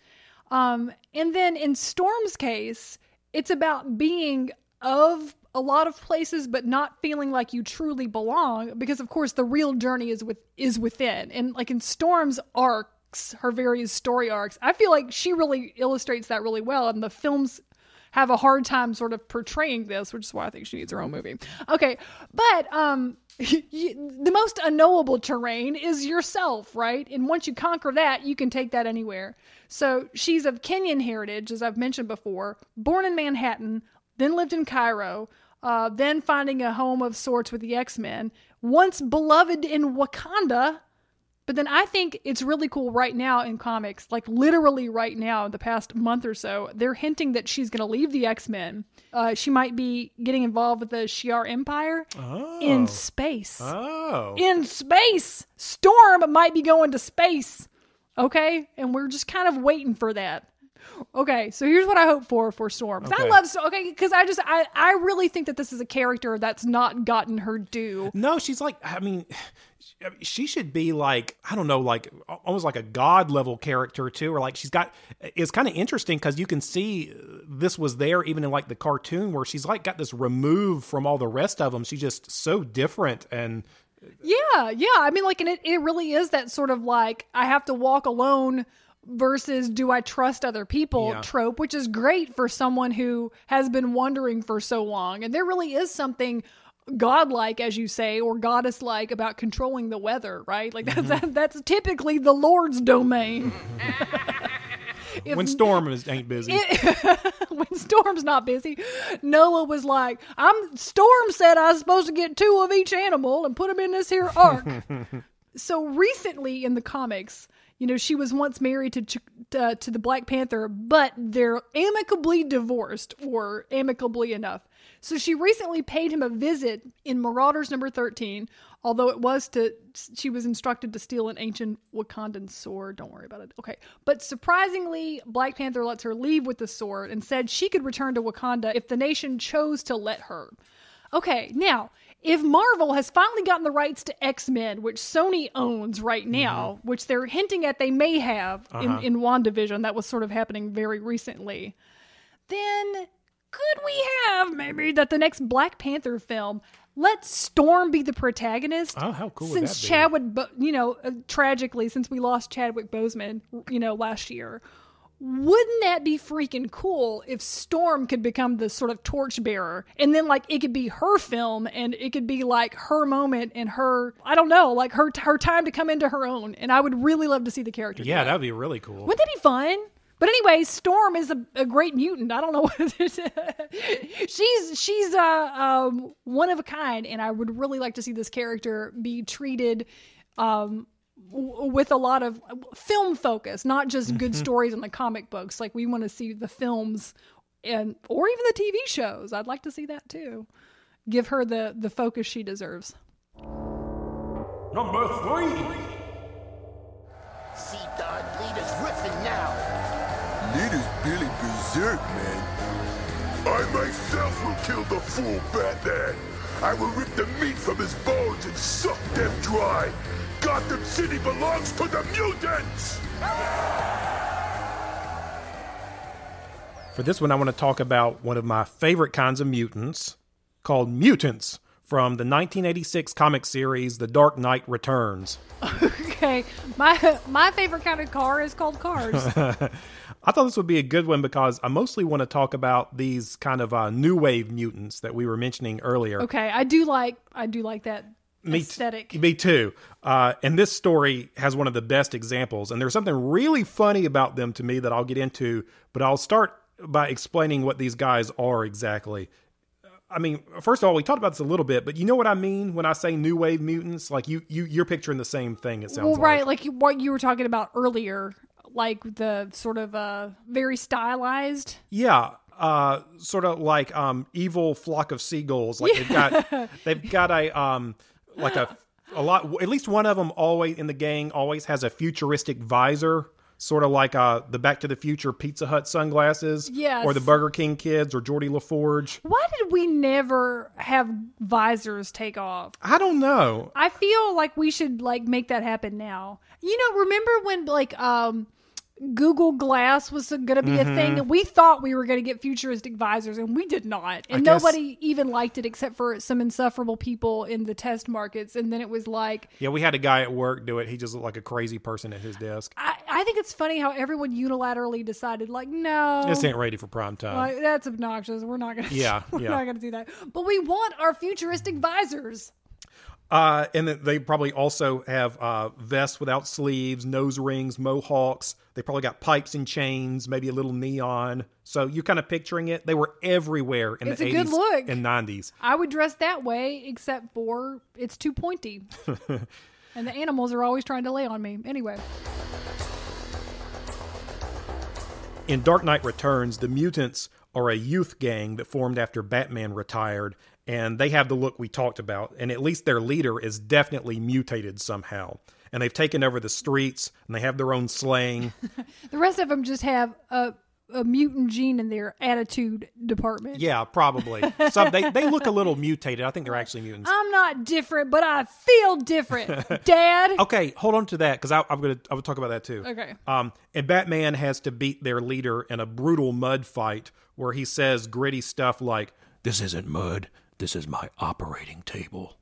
Um, and then in Storm's case, it's about being of a lot of places, but not feeling like you truly belong, because of course the real journey is with is within. And like in Storm's arcs, her various story arcs, I feel like she really illustrates that really well, and the films have a hard time sort of portraying this, which is why I think she needs her own movie. Okay, but um, the most unknowable terrain is yourself, right? And once you conquer that, you can take that anywhere. So she's of Kenyan heritage, as I've mentioned before, born in Manhattan, then lived in Cairo, uh, then finding a home of sorts with the X Men, once beloved in Wakanda. But then I think it's really cool right now in comics, like literally right now, the past month or so, they're hinting that she's going to leave the X Men. Uh, she might be getting involved with the Shi'ar Empire in space. Oh, In space! Storm might be going to space. Okay? And we're just kind of waiting for that. Okay, so here's what I hope for for Storm. 'Cause I love Storm. Okay, because I just I I really think that this is a character that's not gotten her due. no, she's like. I mean, she should be like I don't know, like almost like a god level character too, or like she's got. It's kind of interesting because you can see this was there even in like the cartoon where she's like got this removed from all the rest of them. She's just so different and. Yeah, yeah. I mean, like, and it, it really is that sort of like, I have to walk alone versus do I trust other people Yeah. trope, which is great for someone who has been wondering for so long. And there really is something godlike, as you say, or goddess like about controlling the weather, right? Like, that's, Mm-hmm. that's typically the Lord's domain. If- when Storm is, ain't busy. when Storm's not busy, Noah was like, "I'm." Storm said I was supposed to get two of each animal and put them in this here ark. so recently in the comics, you know, she was once married to Ch- uh, to the Black Panther, but they're amicably divorced or amicably enough. So she recently paid him a visit in Marauders number 13, Although it was to, she was instructed to steal an ancient Wakandan sword. Don't worry about it. Okay. But surprisingly, Black Panther lets her leave with the sword and said she could return to Wakanda if the nation chose to let her. Okay, now, if Marvel has finally gotten the rights to X Men, which Sony owns right mm-hmm. now, which they're hinting at they may have in, uh-huh. in WandaVision, that was sort of happening very recently, then could we have maybe that the next Black Panther film let Storm be the protagonist? Oh, how cool would Since that be? Chadwick, Bo- you know, uh, tragically, since we lost Chadwick Boseman, you know, last year, wouldn't that be freaking cool if Storm could become the sort of torchbearer and then like it could be her film and it could be like her moment and her I don't know like her her time to come into her own and I would really love to see the character. Yeah, that'd be really cool. Wouldn't that be fun? But anyway, Storm is a, a great mutant. I don't know what it is. she's she's uh, um, one of a kind, and I would really like to see this character be treated um, w- with a lot of film focus, not just good stories in the comic books. Like we want to see the films and or even the TV shows. I'd like to see that too. Give her the the focus she deserves. Number three. See, Don, leader's riffing now. Leader's Billy Berserk, man. I myself will kill the fool Batman. I will rip the meat from his bones and suck them dry. Gotham City belongs to the mutants! For this one, I want to talk about one of my favorite kinds of mutants called mutants from the 1986 comic series The Dark Knight Returns. Okay, my my favorite kind of car is called cars. I thought this would be a good one because I mostly want to talk about these kind of uh, new wave mutants that we were mentioning earlier. Okay, I do like I do like that Me t- aesthetic. me too. Uh, and this story has one of the best examples. And there's something really funny about them to me that I'll get into, but I'll start by explaining what these guys are exactly. I mean, first of all, we talked about this a little bit, but you know what I mean when I say new wave mutants? Like you, you you're picturing the same thing. It sounds well, like. right, like you, what you were talking about earlier, like the sort of uh very stylized. Yeah, uh, sort of like um, evil flock of seagulls. Like they've got they've got a um, like a a lot. At least one of them always in the gang always has a futuristic visor. Sort of like uh, the Back to the Future Pizza Hut sunglasses, Yes. or the Burger King kids, or Geordi La Forge. Why did we never have visors take off? I don't know. I feel like we should like make that happen now. You know, remember when like um Google Glass was going to be a thing mm-hmm. and we thought we were going to get futuristic visors and we did not. And guess- nobody even liked it except for some insufferable people in the test markets and then it was like Yeah, we had a guy at work do it. He just looked like a crazy person at his desk. I, I think it's funny how everyone unilaterally decided like no This ain't ready for prime time. like, that's obnoxious. We're not gonna. Yeah, we're yeah. not gonna do that. But we want our futuristic visors. Uh, and they probably also have uh, vests without sleeves, nose rings, mohawks. They probably got pipes and chains, maybe a little neon. So you're kind of picturing it. They were everywhere in It's the a good 80s look. and 90s. I would dress that way, except for it's too pointy, and the animals are always trying to lay on me. Anyway, In Dark Knight Returns, the mutants are a youth gang that formed after Batman retired, and they have the look we talked about. And at least their leader is definitely mutated somehow. And they've taken over the streets, and they have their own slang. the rest of them just have a a mutant gene in their attitude department. yeah, probably. Some they they look a little mutated. I think they're actually mutants. I'm not different, but I feel different, Dad. Okay, hold on to that because I'm gonna I would talk about that too. Okay. Um, and Batman has to beat their leader in a brutal mud fight where he says gritty stuff like, "This isn't mud. This is my operating table."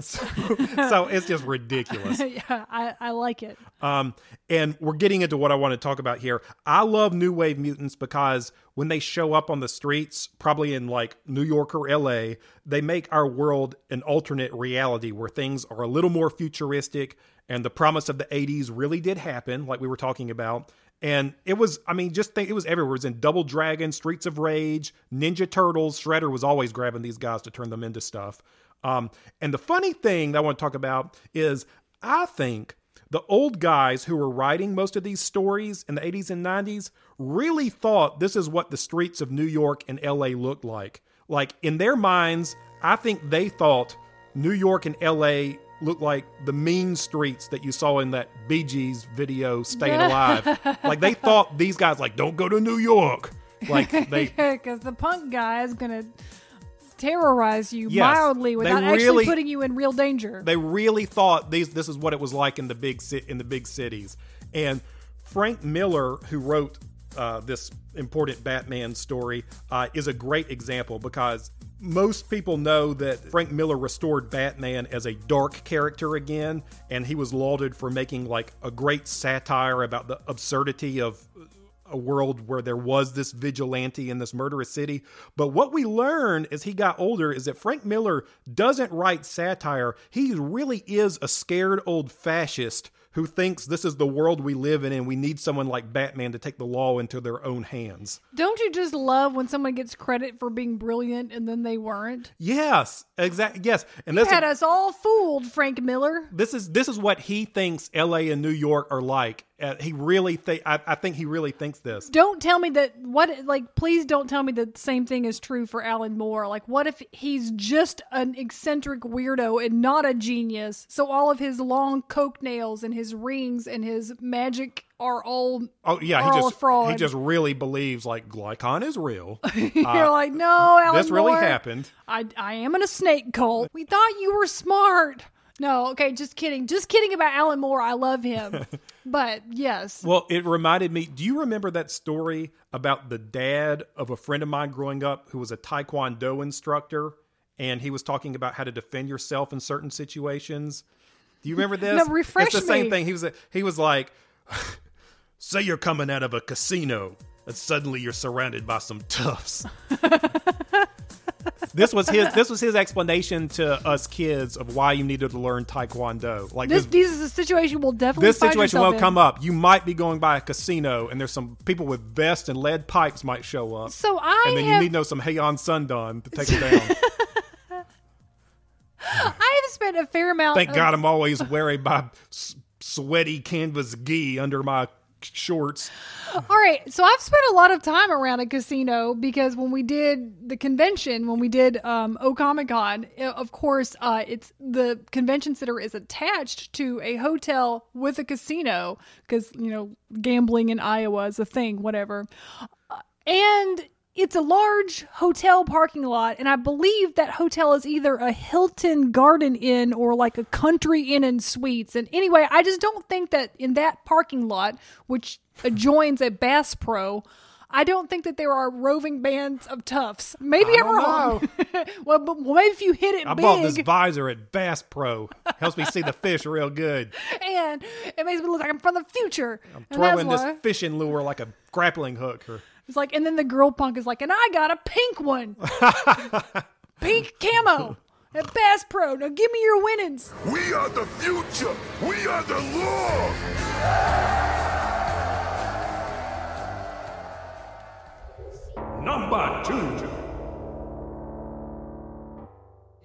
So, so it's just ridiculous. yeah, I, I like it. Um, and we're getting into what I want to talk about here. I love new wave mutants because when they show up on the streets, probably in like New York or LA, they make our world an alternate reality where things are a little more futuristic and the promise of the 80s really did happen, like we were talking about. And it was, I mean, just think it was everywhere. It was in Double Dragon, Streets of Rage, Ninja Turtles. Shredder was always grabbing these guys to turn them into stuff. Um, and the funny thing that I want to talk about is I think the old guys who were writing most of these stories in the 80s and 90s really thought this is what the streets of New York and LA looked like. Like in their minds, I think they thought New York and LA look like the mean streets that you saw in that Bee Gees video, "Staying Alive." like they thought these guys like don't go to New York. Like they because the punk guy is gonna terrorize you Yes, mildly without really- actually putting you in real danger. they really thought these this is what it was like in the big in the big cities. And Frank Miller, who wrote uh, this important Batman story, uh, is a great example because most people know that Frank Miller restored Batman as a dark character again, and he was lauded for making like a great satire about the absurdity of a world where there was this vigilante in this murderous city. But what we learn as he got older is that Frank Miller doesn't write satire. He really is a scared old fascist who thinks this is the world we live in and we need someone like Batman to take the law into their own hands. Don't you just love when someone gets credit for being brilliant and then they weren't? Yes, exactly. Yes, and You this had us all fooled, Frank Miller. this is this is what he thinks L.A. and New York are like. Uh, he really think I, I think he really thinks this. Don't tell me that what like please don't tell me that the same thing is true for Alan Moore. Like what if he's just an eccentric weirdo and not a genius? So all of his long coke nails and his rings and his magic are all Oh yeah, he just fraud. he just really believes like Glycon is real. You're uh, like, no, Alan this really happened. I I am in a snake cult. We thought you were smart. No, okay, just kidding. Just kidding about Alan Moore. I love him. but yes. Well, it reminded me. Do you remember that story about the dad of a friend of mine growing up who was a Taekwondo instructor, and he was talking about how to defend yourself in certain situations? Do you remember this? No, refresh It's the same me. thing. He was he was like, say you're coming out of a casino, and suddenly you're surrounded by some toughs. this was his this was his explanation to us kids of why you needed to learn Taekwondo. Like This, this, this is a situation we'll definitely this situation will in. come up. You might be going by a casino, and there's some people with vests and lead pipes might show up. So I and then have you need to know some Heian Sandan to take them down. Spent a fair amount Thank of God I'm always wearing my s- sweaty canvas gi under my shorts. All right, so I've spent a lot of time around a casino because when we did the convention, when we did um, O Comic Con, of course, uh, it's the convention center is attached to a hotel with a casino because you know gambling in Iowa is a thing, whatever, Uh, and. It's a large hotel parking lot, and I believe that hotel is either a Hilton Garden Inn or like a Country Inn and Suites. And anyway, I just don't think that in that parking lot, which adjoins a Bass Pro, I don't think that there are roving bands of toughs. Maybe I I'm wrong. well, but maybe if you hit it I big, bought this visor at Bass Pro. Helps me see the fish real good. and it makes me look like I'm from the future. I'm Throwing this fishing lure like a grappling hook. Or, It's like, and then the girl punk is like, and I got a pink one, pink camo at Bass Pro. Now give me your winnings. We are the future. We are the law. Number two.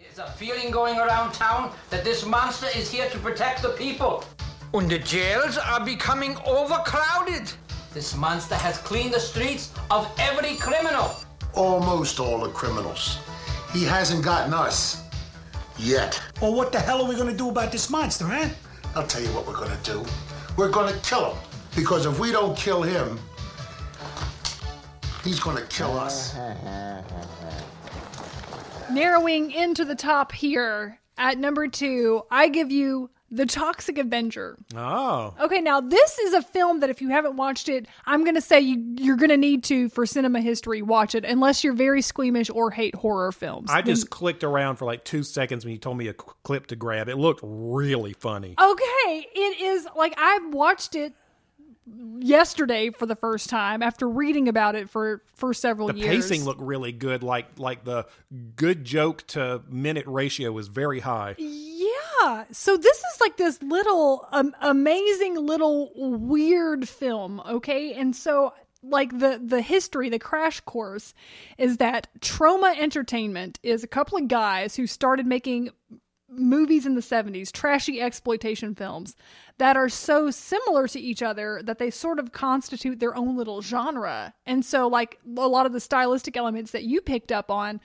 There's a feeling going around town that this monster is here to protect the people. And the jails are becoming overcrowded. This monster has cleaned the streets of every criminal. Almost all the criminals. He hasn't gotten us. Yet. Well, what the hell are we gonna do about this monster, huh? I'll tell you what we're gonna do. We're gonna kill him. Because if we don't kill him, he's gonna kill us. Narrowing into the top here at number two, I give you The Toxic Avenger. oh. Okay, now this is a film that if you haven't watched it, I'm going to say you, you're going to need to, for cinema history, watch it, unless you're very squeamish or hate horror films. I Then- just clicked around for like two seconds when you told me a clip to grab. It looked really funny. Okay, it is like I watched it yesterday for the first time after reading about it for for several The years. pacing looked really good. Like like the good joke to minute ratio was very high. Yeah. So this is like this little um, amazing little weird film, okay? And so like the the history, the crash course is that Troma Entertainment is a couple of guys who started making movies in the 70s, trashy exploitation films that are so similar to each other that they sort of constitute their own little genre. And so like a lot of the stylistic elements that you picked up on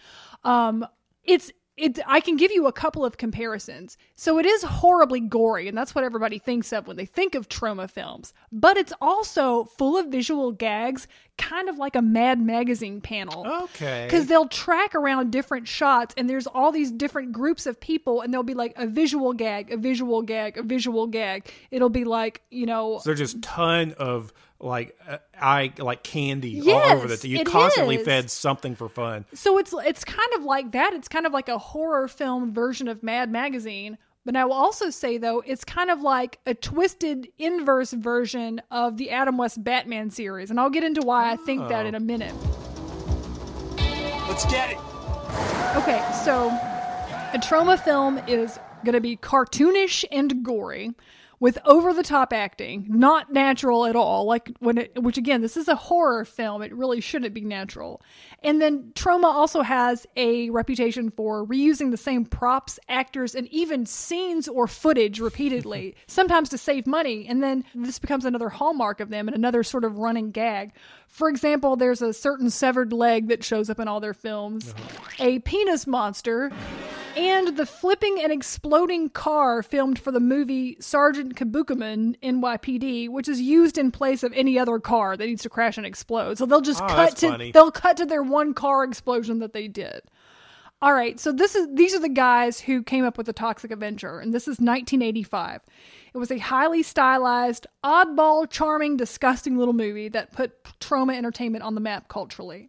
um it's it I can give you a couple of comparisons. So it is horribly gory, and that's what everybody thinks of when they think of Troma films. But it's also full of visual gags, kind of like a Mad Magazine panel. Okay. Because they'll track around different shots, and there's all these different groups of people, and they'll be like a visual gag, a visual gag, a visual gag. It'll be like you know, So there's just ton of like uh, eye like candy all over the. You constantly is. fed something for fun. So it's it's kind of like that. It's kind of like a horror film version of Mad Magazine. But I will also say though, it's kind of like a twisted inverse version of the Adam West Batman series, and I'll get into why I think that in a minute. Let's get it. Okay, so a Troma film is going to be cartoonish and gory with over the top acting, not natural at all. Like when it, which again, this is a horror film, it really shouldn't be natural. And then Troma also has a reputation for reusing the same props, actors, and even scenes or footage repeatedly, sometimes to save money. And then this becomes another hallmark of them and another sort of running gag. For example, there's a certain severed leg that shows up in all their films, uh-huh. a penis monster, and the flipping and exploding car filmed for the movie Sergeant Kabukiman NYPD, which is used in place of any other car that needs to crash and explode. So they'll just Oh, cut to funny. they'll cut to their one car explosion that they did. All right, so this is these are the guys who came up with the Toxic Avenger, and this is 1985. It was a highly stylized, oddball, charming, disgusting little movie that put Troma Entertainment on the map culturally.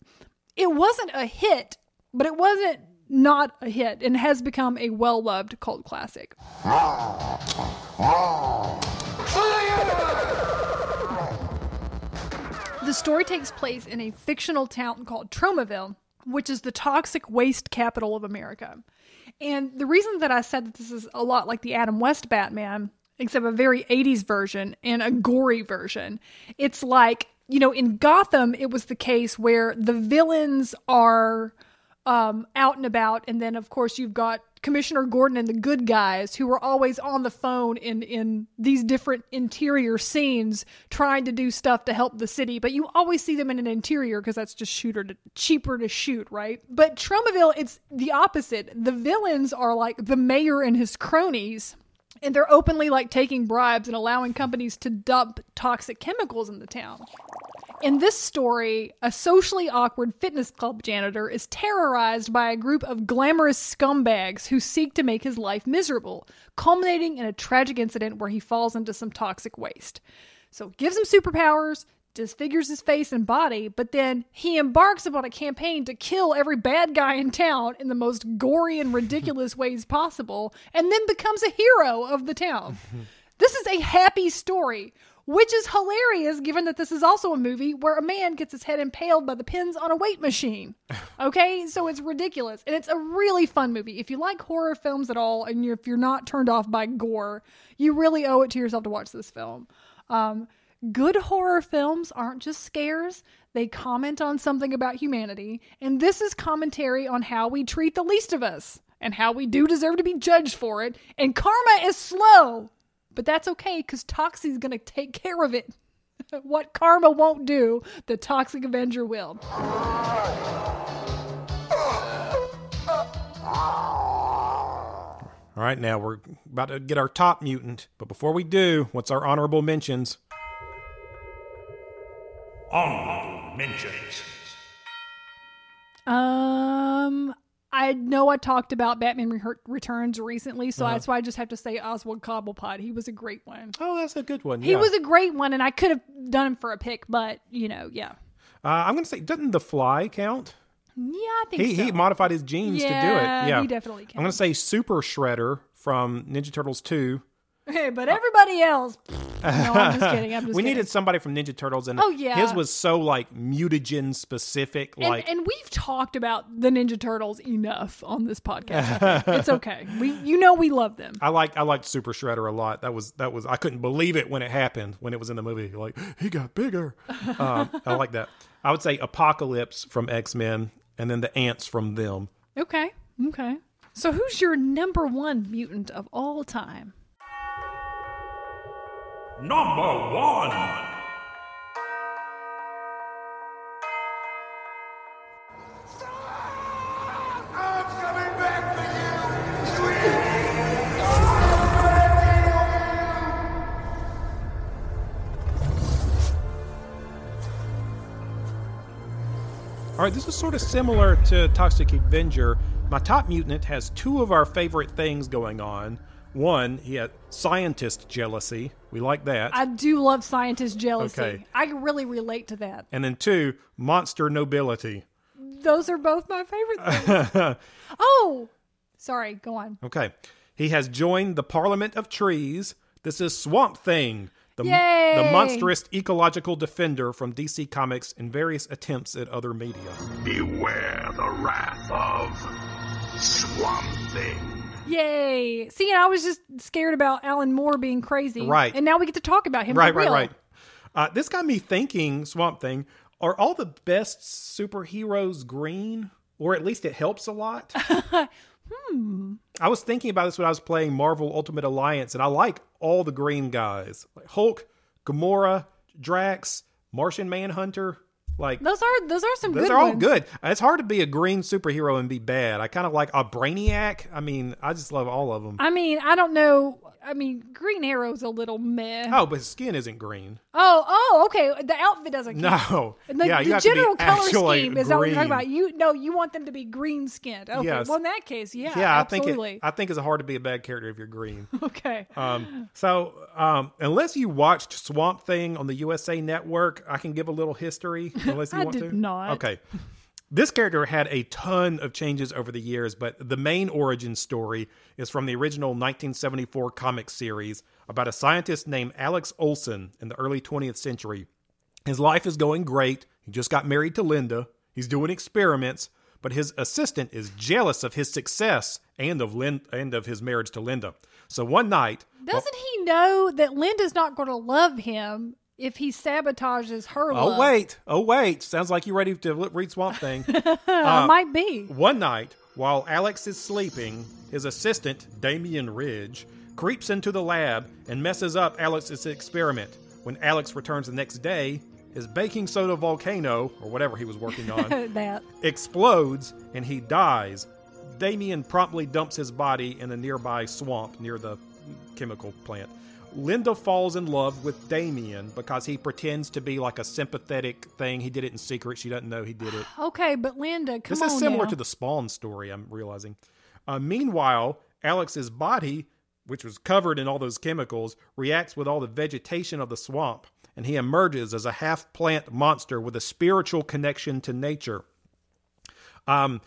It wasn't a hit, but it wasn't not a hit and has become a well-loved cult classic. The story takes place in a fictional town called Tromaville, which is the toxic waste capital of America. And the reason that I said that this is a lot like the Adam West Batman, except a very 80s version and a gory version, it's like, you know, in Gotham, it was the case where the villains are um, out and about, and then of course you've got Commissioner Gordon and the good guys who are always on the phone in in these different interior scenes trying to do stuff to help the city. But you always see them in an interior because that's just shooter to, cheaper to shoot, right? But Tromaville, it's the opposite. The villains are like the mayor and his cronies. And they're openly like taking bribes and allowing companies to dump toxic chemicals in the town. In this story, a socially awkward fitness club janitor is terrorized by a group of glamorous scumbags who seek to make his life miserable, culminating in a tragic incident where he falls into some toxic waste. So it gives him superpowers, disfigures his face and body, but then he embarks upon a campaign to kill every bad guy in town in the most gory and ridiculous ways possible, and then becomes a hero of the town. This is a happy story, which is hilarious given that this is also a movie where a man gets his head impaled by the pins on a weight machine. Okay, so it's ridiculous. And it's a really fun movie. If you like horror films at all and you're, if you're not turned off by gore, you really owe it to yourself to watch this film. Um, good horror films aren't just scares, they comment on something about humanity. And this is commentary on how we treat the least of us and how we do deserve to be judged for it. And karma is slow. But that's okay because Toxie's going to take care of it. what karma won't do, the Toxic Avenger will. All right, now we're about to get our top mutant, but before we do, what's our honorable mentions? Honorable mentions. Um, I know I talked about Batman Re- Returns recently, so Uh-huh. that's why I just have to say Oswald Cobblepot. He was a great one. Oh, that's a good one. He yeah. was a great one, and I could have done him for a pick, but you know, yeah, Uh, I'm going to say, doesn't the Fly count? yeah, I think He so. he modified his genes to do it. Yeah, he definitely I'm going to say Super Shredder from Ninja Turtles 2. Hey, but everybody else. no, I'm just kidding. I'm just we kidding. needed somebody from Ninja Turtles, and Oh, yeah. his was so like mutagen specific. And, Like, and we've talked about the Ninja Turtles enough on this podcast. It's okay. We, you know, we love them. I like I liked Super Shredder a lot. That was that was I couldn't believe it when it happened when it was in the movie. Like he got bigger. um, I like that. I would say Apocalypse from X Men, and then the ants from them. Okay. Okay. So, who's your number one mutant of all time? number one. All right, this is sort of similar to Toxic Avenger. My top mutant has two of our favorite things going on. One, he had scientist jealousy. We like that. I do love scientist jealousy. Okay. I can really relate to that. and then two, monster nobility. Those are both my favorite things. oh, sorry. Go on. Okay. He has joined the Parliament of Trees. This is Swamp Thing, the, Yay! the monstrous ecological defender from DC Comics and various attempts at other media. Beware the wrath of Swamp Thing. Yay! See, and I was just scared about Alan Moore being crazy. Right. And now we get to talk about him. right, right, right. Uh, this got me thinking, Swamp Thing, are all the best superheroes green? Or at least it helps a lot? Hmm. I was thinking about this when I was playing Marvel Ultimate Alliance, and I like all the green guys. Like Hulk, Gamora, Drax, Martian Manhunter. Like Those are those are some those good are all ones. good. It's hard to be a green superhero and be bad. I kind of like a Brainiac. I mean, I just love all of them. I mean, I don't know. I mean, Green Arrow's a little meh. Oh, but his skin isn't green. Oh, oh, okay. The outfit doesn't count. No. The, Yeah, the have to be general color scheme is that what you're talking about. You no, you want them to be green skinned. Okay. Yes. Well, in that case, yeah, yeah, I think it, I think it's hard to be a bad character if you're green. okay. Um, so, um, unless you watched Swamp Thing on the USA Network, I can give a little history. Unless you I want did to. not. Okay. This character had a ton of changes over the years, but the main origin story is from the original 1974 comic series about a scientist named Alex Olsen in the early 20th century. His life is going great. He just got married to Linda. He's doing experiments, but his assistant is jealous of his success and of Lin- and of his marriage to Linda. So one night, Doesn't he know that Linda's not going to love him if he sabotages her love? Oh wait, oh wait! Sounds like you're ready to read Swamp Thing. Uh, might be. One night, while Alex is sleeping, his assistant Damian Ridge creeps into the lab and messes up Alex's experiment. When Alex returns the next day, his baking soda volcano, or whatever he was working on, explodes and he dies. Damian promptly dumps his body in a nearby swamp near the chemical plant. Linda falls in love with Damian because he pretends to be like a sympathetic thing. He did it in secret. She doesn't know he did it. Okay, but Linda, come this on is similar now. to the Spawn story, I'm realizing. Uh, meanwhile, Alex's body, which was covered in all those chemicals, reacts with all the vegetation of the swamp, and he emerges as a half plant monster with a spiritual connection to nature. Um,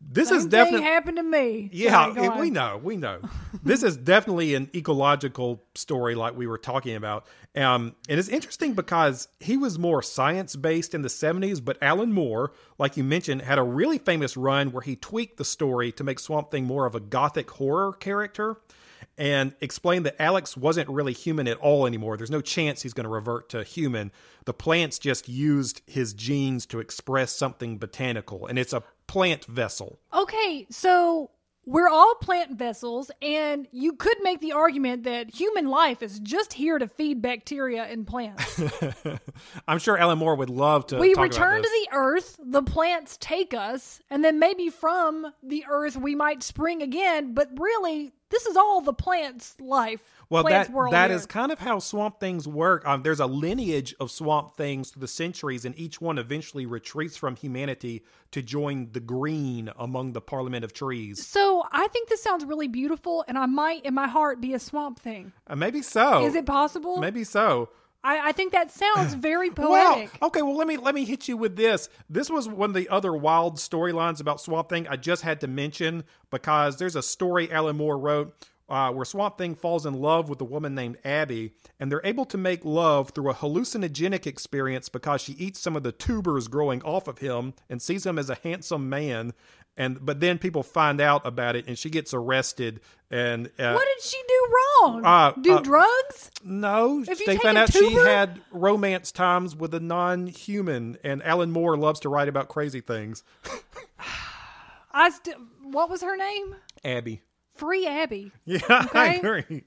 this Same is definitely happened to me. yeah, it- we know, we know. this is definitely an ecological story, like we were talking about. Um, and it's interesting because he was more science based in the 70s, but Alan Moore, like you mentioned, had a really famous run where he tweaked the story to make Swamp Thing more of a gothic horror character and explained that Alex wasn't really human at all anymore. There's no chance he's going to revert to human. The plants just used his genes to express something botanical, and it's a plant vessel. Okay, so we're all plant vessels, and you could make the argument that human life is just here to feed bacteria and plants. I'm sure Alan Moore would love to. we return to the earth, the plants take us, and then maybe from the earth we might spring again, but really, this is all the plants' life. Well, that that kind of how Swamp Things work. Um, there's a lineage of Swamp Things through the centuries, and each one eventually retreats from humanity to join the green among the Parliament of Trees. So I think this sounds really beautiful, and I might, in my heart, be a swamp thing. Uh, maybe so. Is it possible? Maybe so. I, I think that sounds very Well, poetic. okay, well let me let me hit you with this. This was one of the other wild storylines about Swamp Thing I just had to mention because there's a story Alan Moore wrote uh, where Swamp Thing falls in love with a woman named Abby, and they're able to make love through a hallucinogenic experience because she eats some of the tubers growing off of him and sees him as a handsome man. And but then people find out about it, and she gets arrested. And uh, what did she do wrong? Uh, do uh, drugs? no, they found out she had romance times with a non-human, and Alan Moore loves to write about crazy things. I st- what was her name? Abby. Free Abby. Yeah, I agree.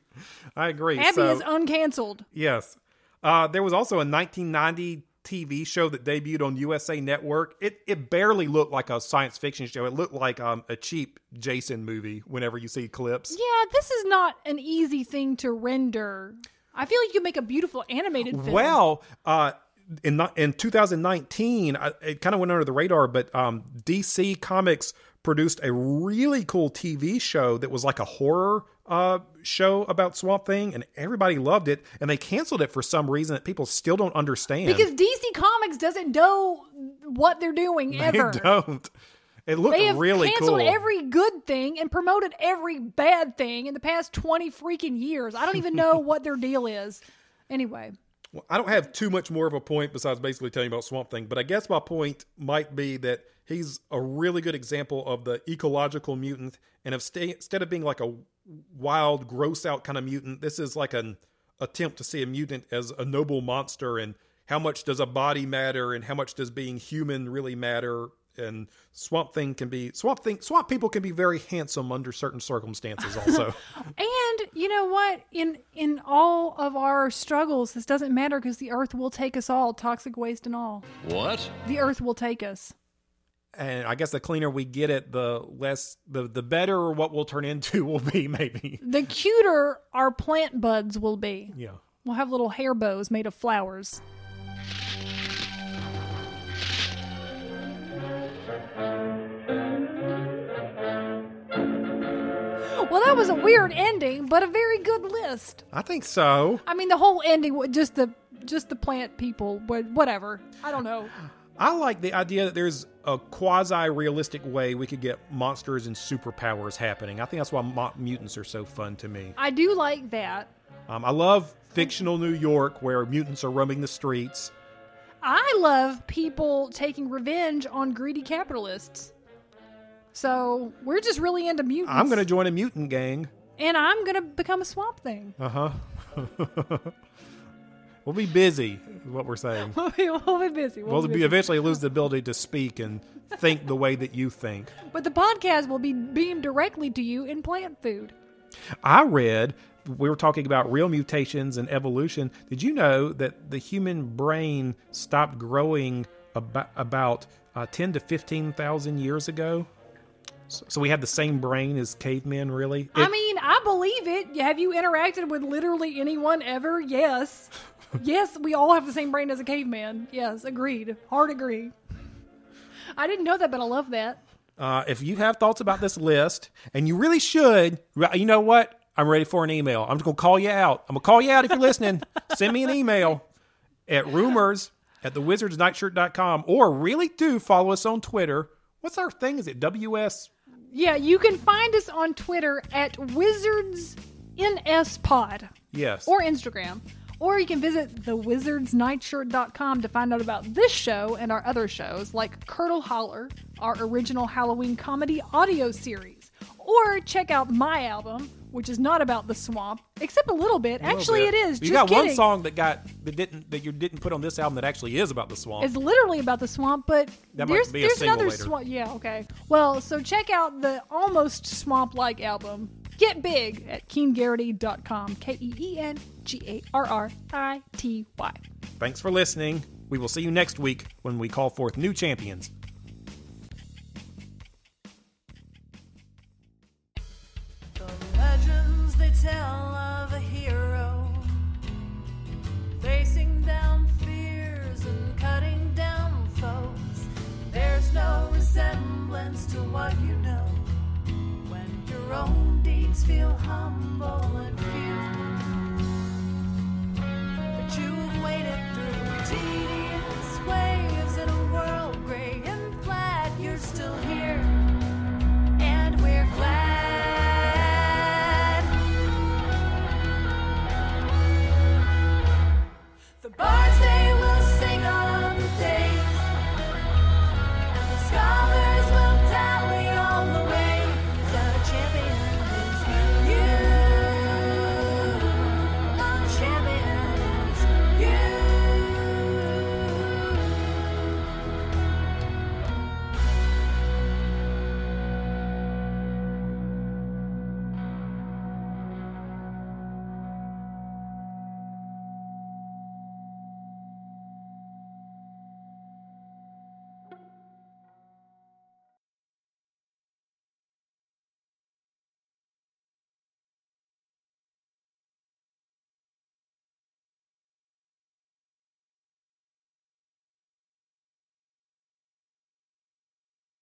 I agree. Abby So, is uncanceled. yes. Uh, there was also a 1990 TV show that debuted on USA Network. It it barely looked like a science fiction show. It looked like um, a cheap Jason movie. Whenever you see clips, Yeah, this is not an easy thing to render. I feel like you could make a beautiful animated film. Well, uh, in in 2019, I, it kind of went under the radar, but um, DC Comics produced a really cool TV show that was like a horror uh, show about Swamp Thing, and everybody loved it. And they canceled it for some reason that people still don't understand. Because DC Comics doesn't know what they're doing they ever. don't. It looked They have really canceled cool. every good thing and promoted every bad thing in the past 20 freaking years. I don't even know what their deal is. Anyway, Well, I don't have too much more of a point besides basically telling you about Swamp Thing, but I guess my point might be that he's a really good example of the ecological mutant, and if stay, instead of being like a wild, gross out kind of mutant, this is like an attempt to see a mutant as a noble monster, and how much does a body matter, and how much does being human really matter. And Swamp Thing can be Swamp Thing. Swamp people can be very handsome under certain circumstances. Also, and you know what? In in all of our struggles, this doesn't matter because the earth will take us all, toxic waste and all. what? The earth will take us. And I guess the cleaner we get it, the less the the better what we'll turn into will be maybe. The cuter our plant buds will be. Yeah. We'll have little hair bows made of flowers. Well, that was a weird ending, but a very good list. I think so. I mean, the whole ending, just the just the plant people, but whatever. I don't know. I like the idea that there's a quasi realistic way we could get monsters and superpowers happening. I think that's why mo- mutants are so fun to me. I do like that. Um, I love fictional New York where mutants are roaming the streets. I love people taking revenge on greedy capitalists. So we're just really into mutants. I'm going to join a mutant gang. and I'm gonna become a swamp thing. Uh huh. we'll be busy, is what we're saying. we'll, be, we'll be busy. We'll We'll be busy. eventually lose the ability to speak and think the way that you think. But the podcast will be beamed directly to you in plant food. I read we were talking about real mutations and evolution. Did you know that the human brain stopped growing about, about uh, 10 to 15,000 years ago? So, so we had the same brain as cavemen, really? I mean, I believe it. Have you interacted with literally anyone ever? Yes. Yes, we all have the same brain as a caveman. Yes, agreed. Hard agree. I didn't know that, but I love that. Uh, if you have thoughts about this list, and you really should, you know what? I'm ready for an email. I'm just going to call you out. I'm going to call you out if you're listening. Send me an email at rumors at thewizardsnightshirt.com or really do follow us on Twitter. What's our thing? Is it WS? Yeah, you can find us on Twitter at WizardsNSPod. Yes. or Instagram. Or you can visit thewizardsnightshirt.com to find out about this show and our other shows like Curdle Holler, our original Halloween comedy audio series. Or check out my album, which is not about the swamp, except a little bit. A little actually, bit. it is. You got kidding. one song that got that didn't that you didn't put on this album that actually is about the swamp. It's literally about the swamp, but That there's there's another swamp. Yeah, okay. Well, so check out the almost swamp-like album, Get Big, at keengarrity.com. K e e n g a r r i t y. Thanks for listening. We will see you next week when we call forth new champions. The Legends they tell of a hero facing down fears and cutting down foes. There's no resemblance to what you know when your own deeds, feel humble and few. But you've waited through teenage.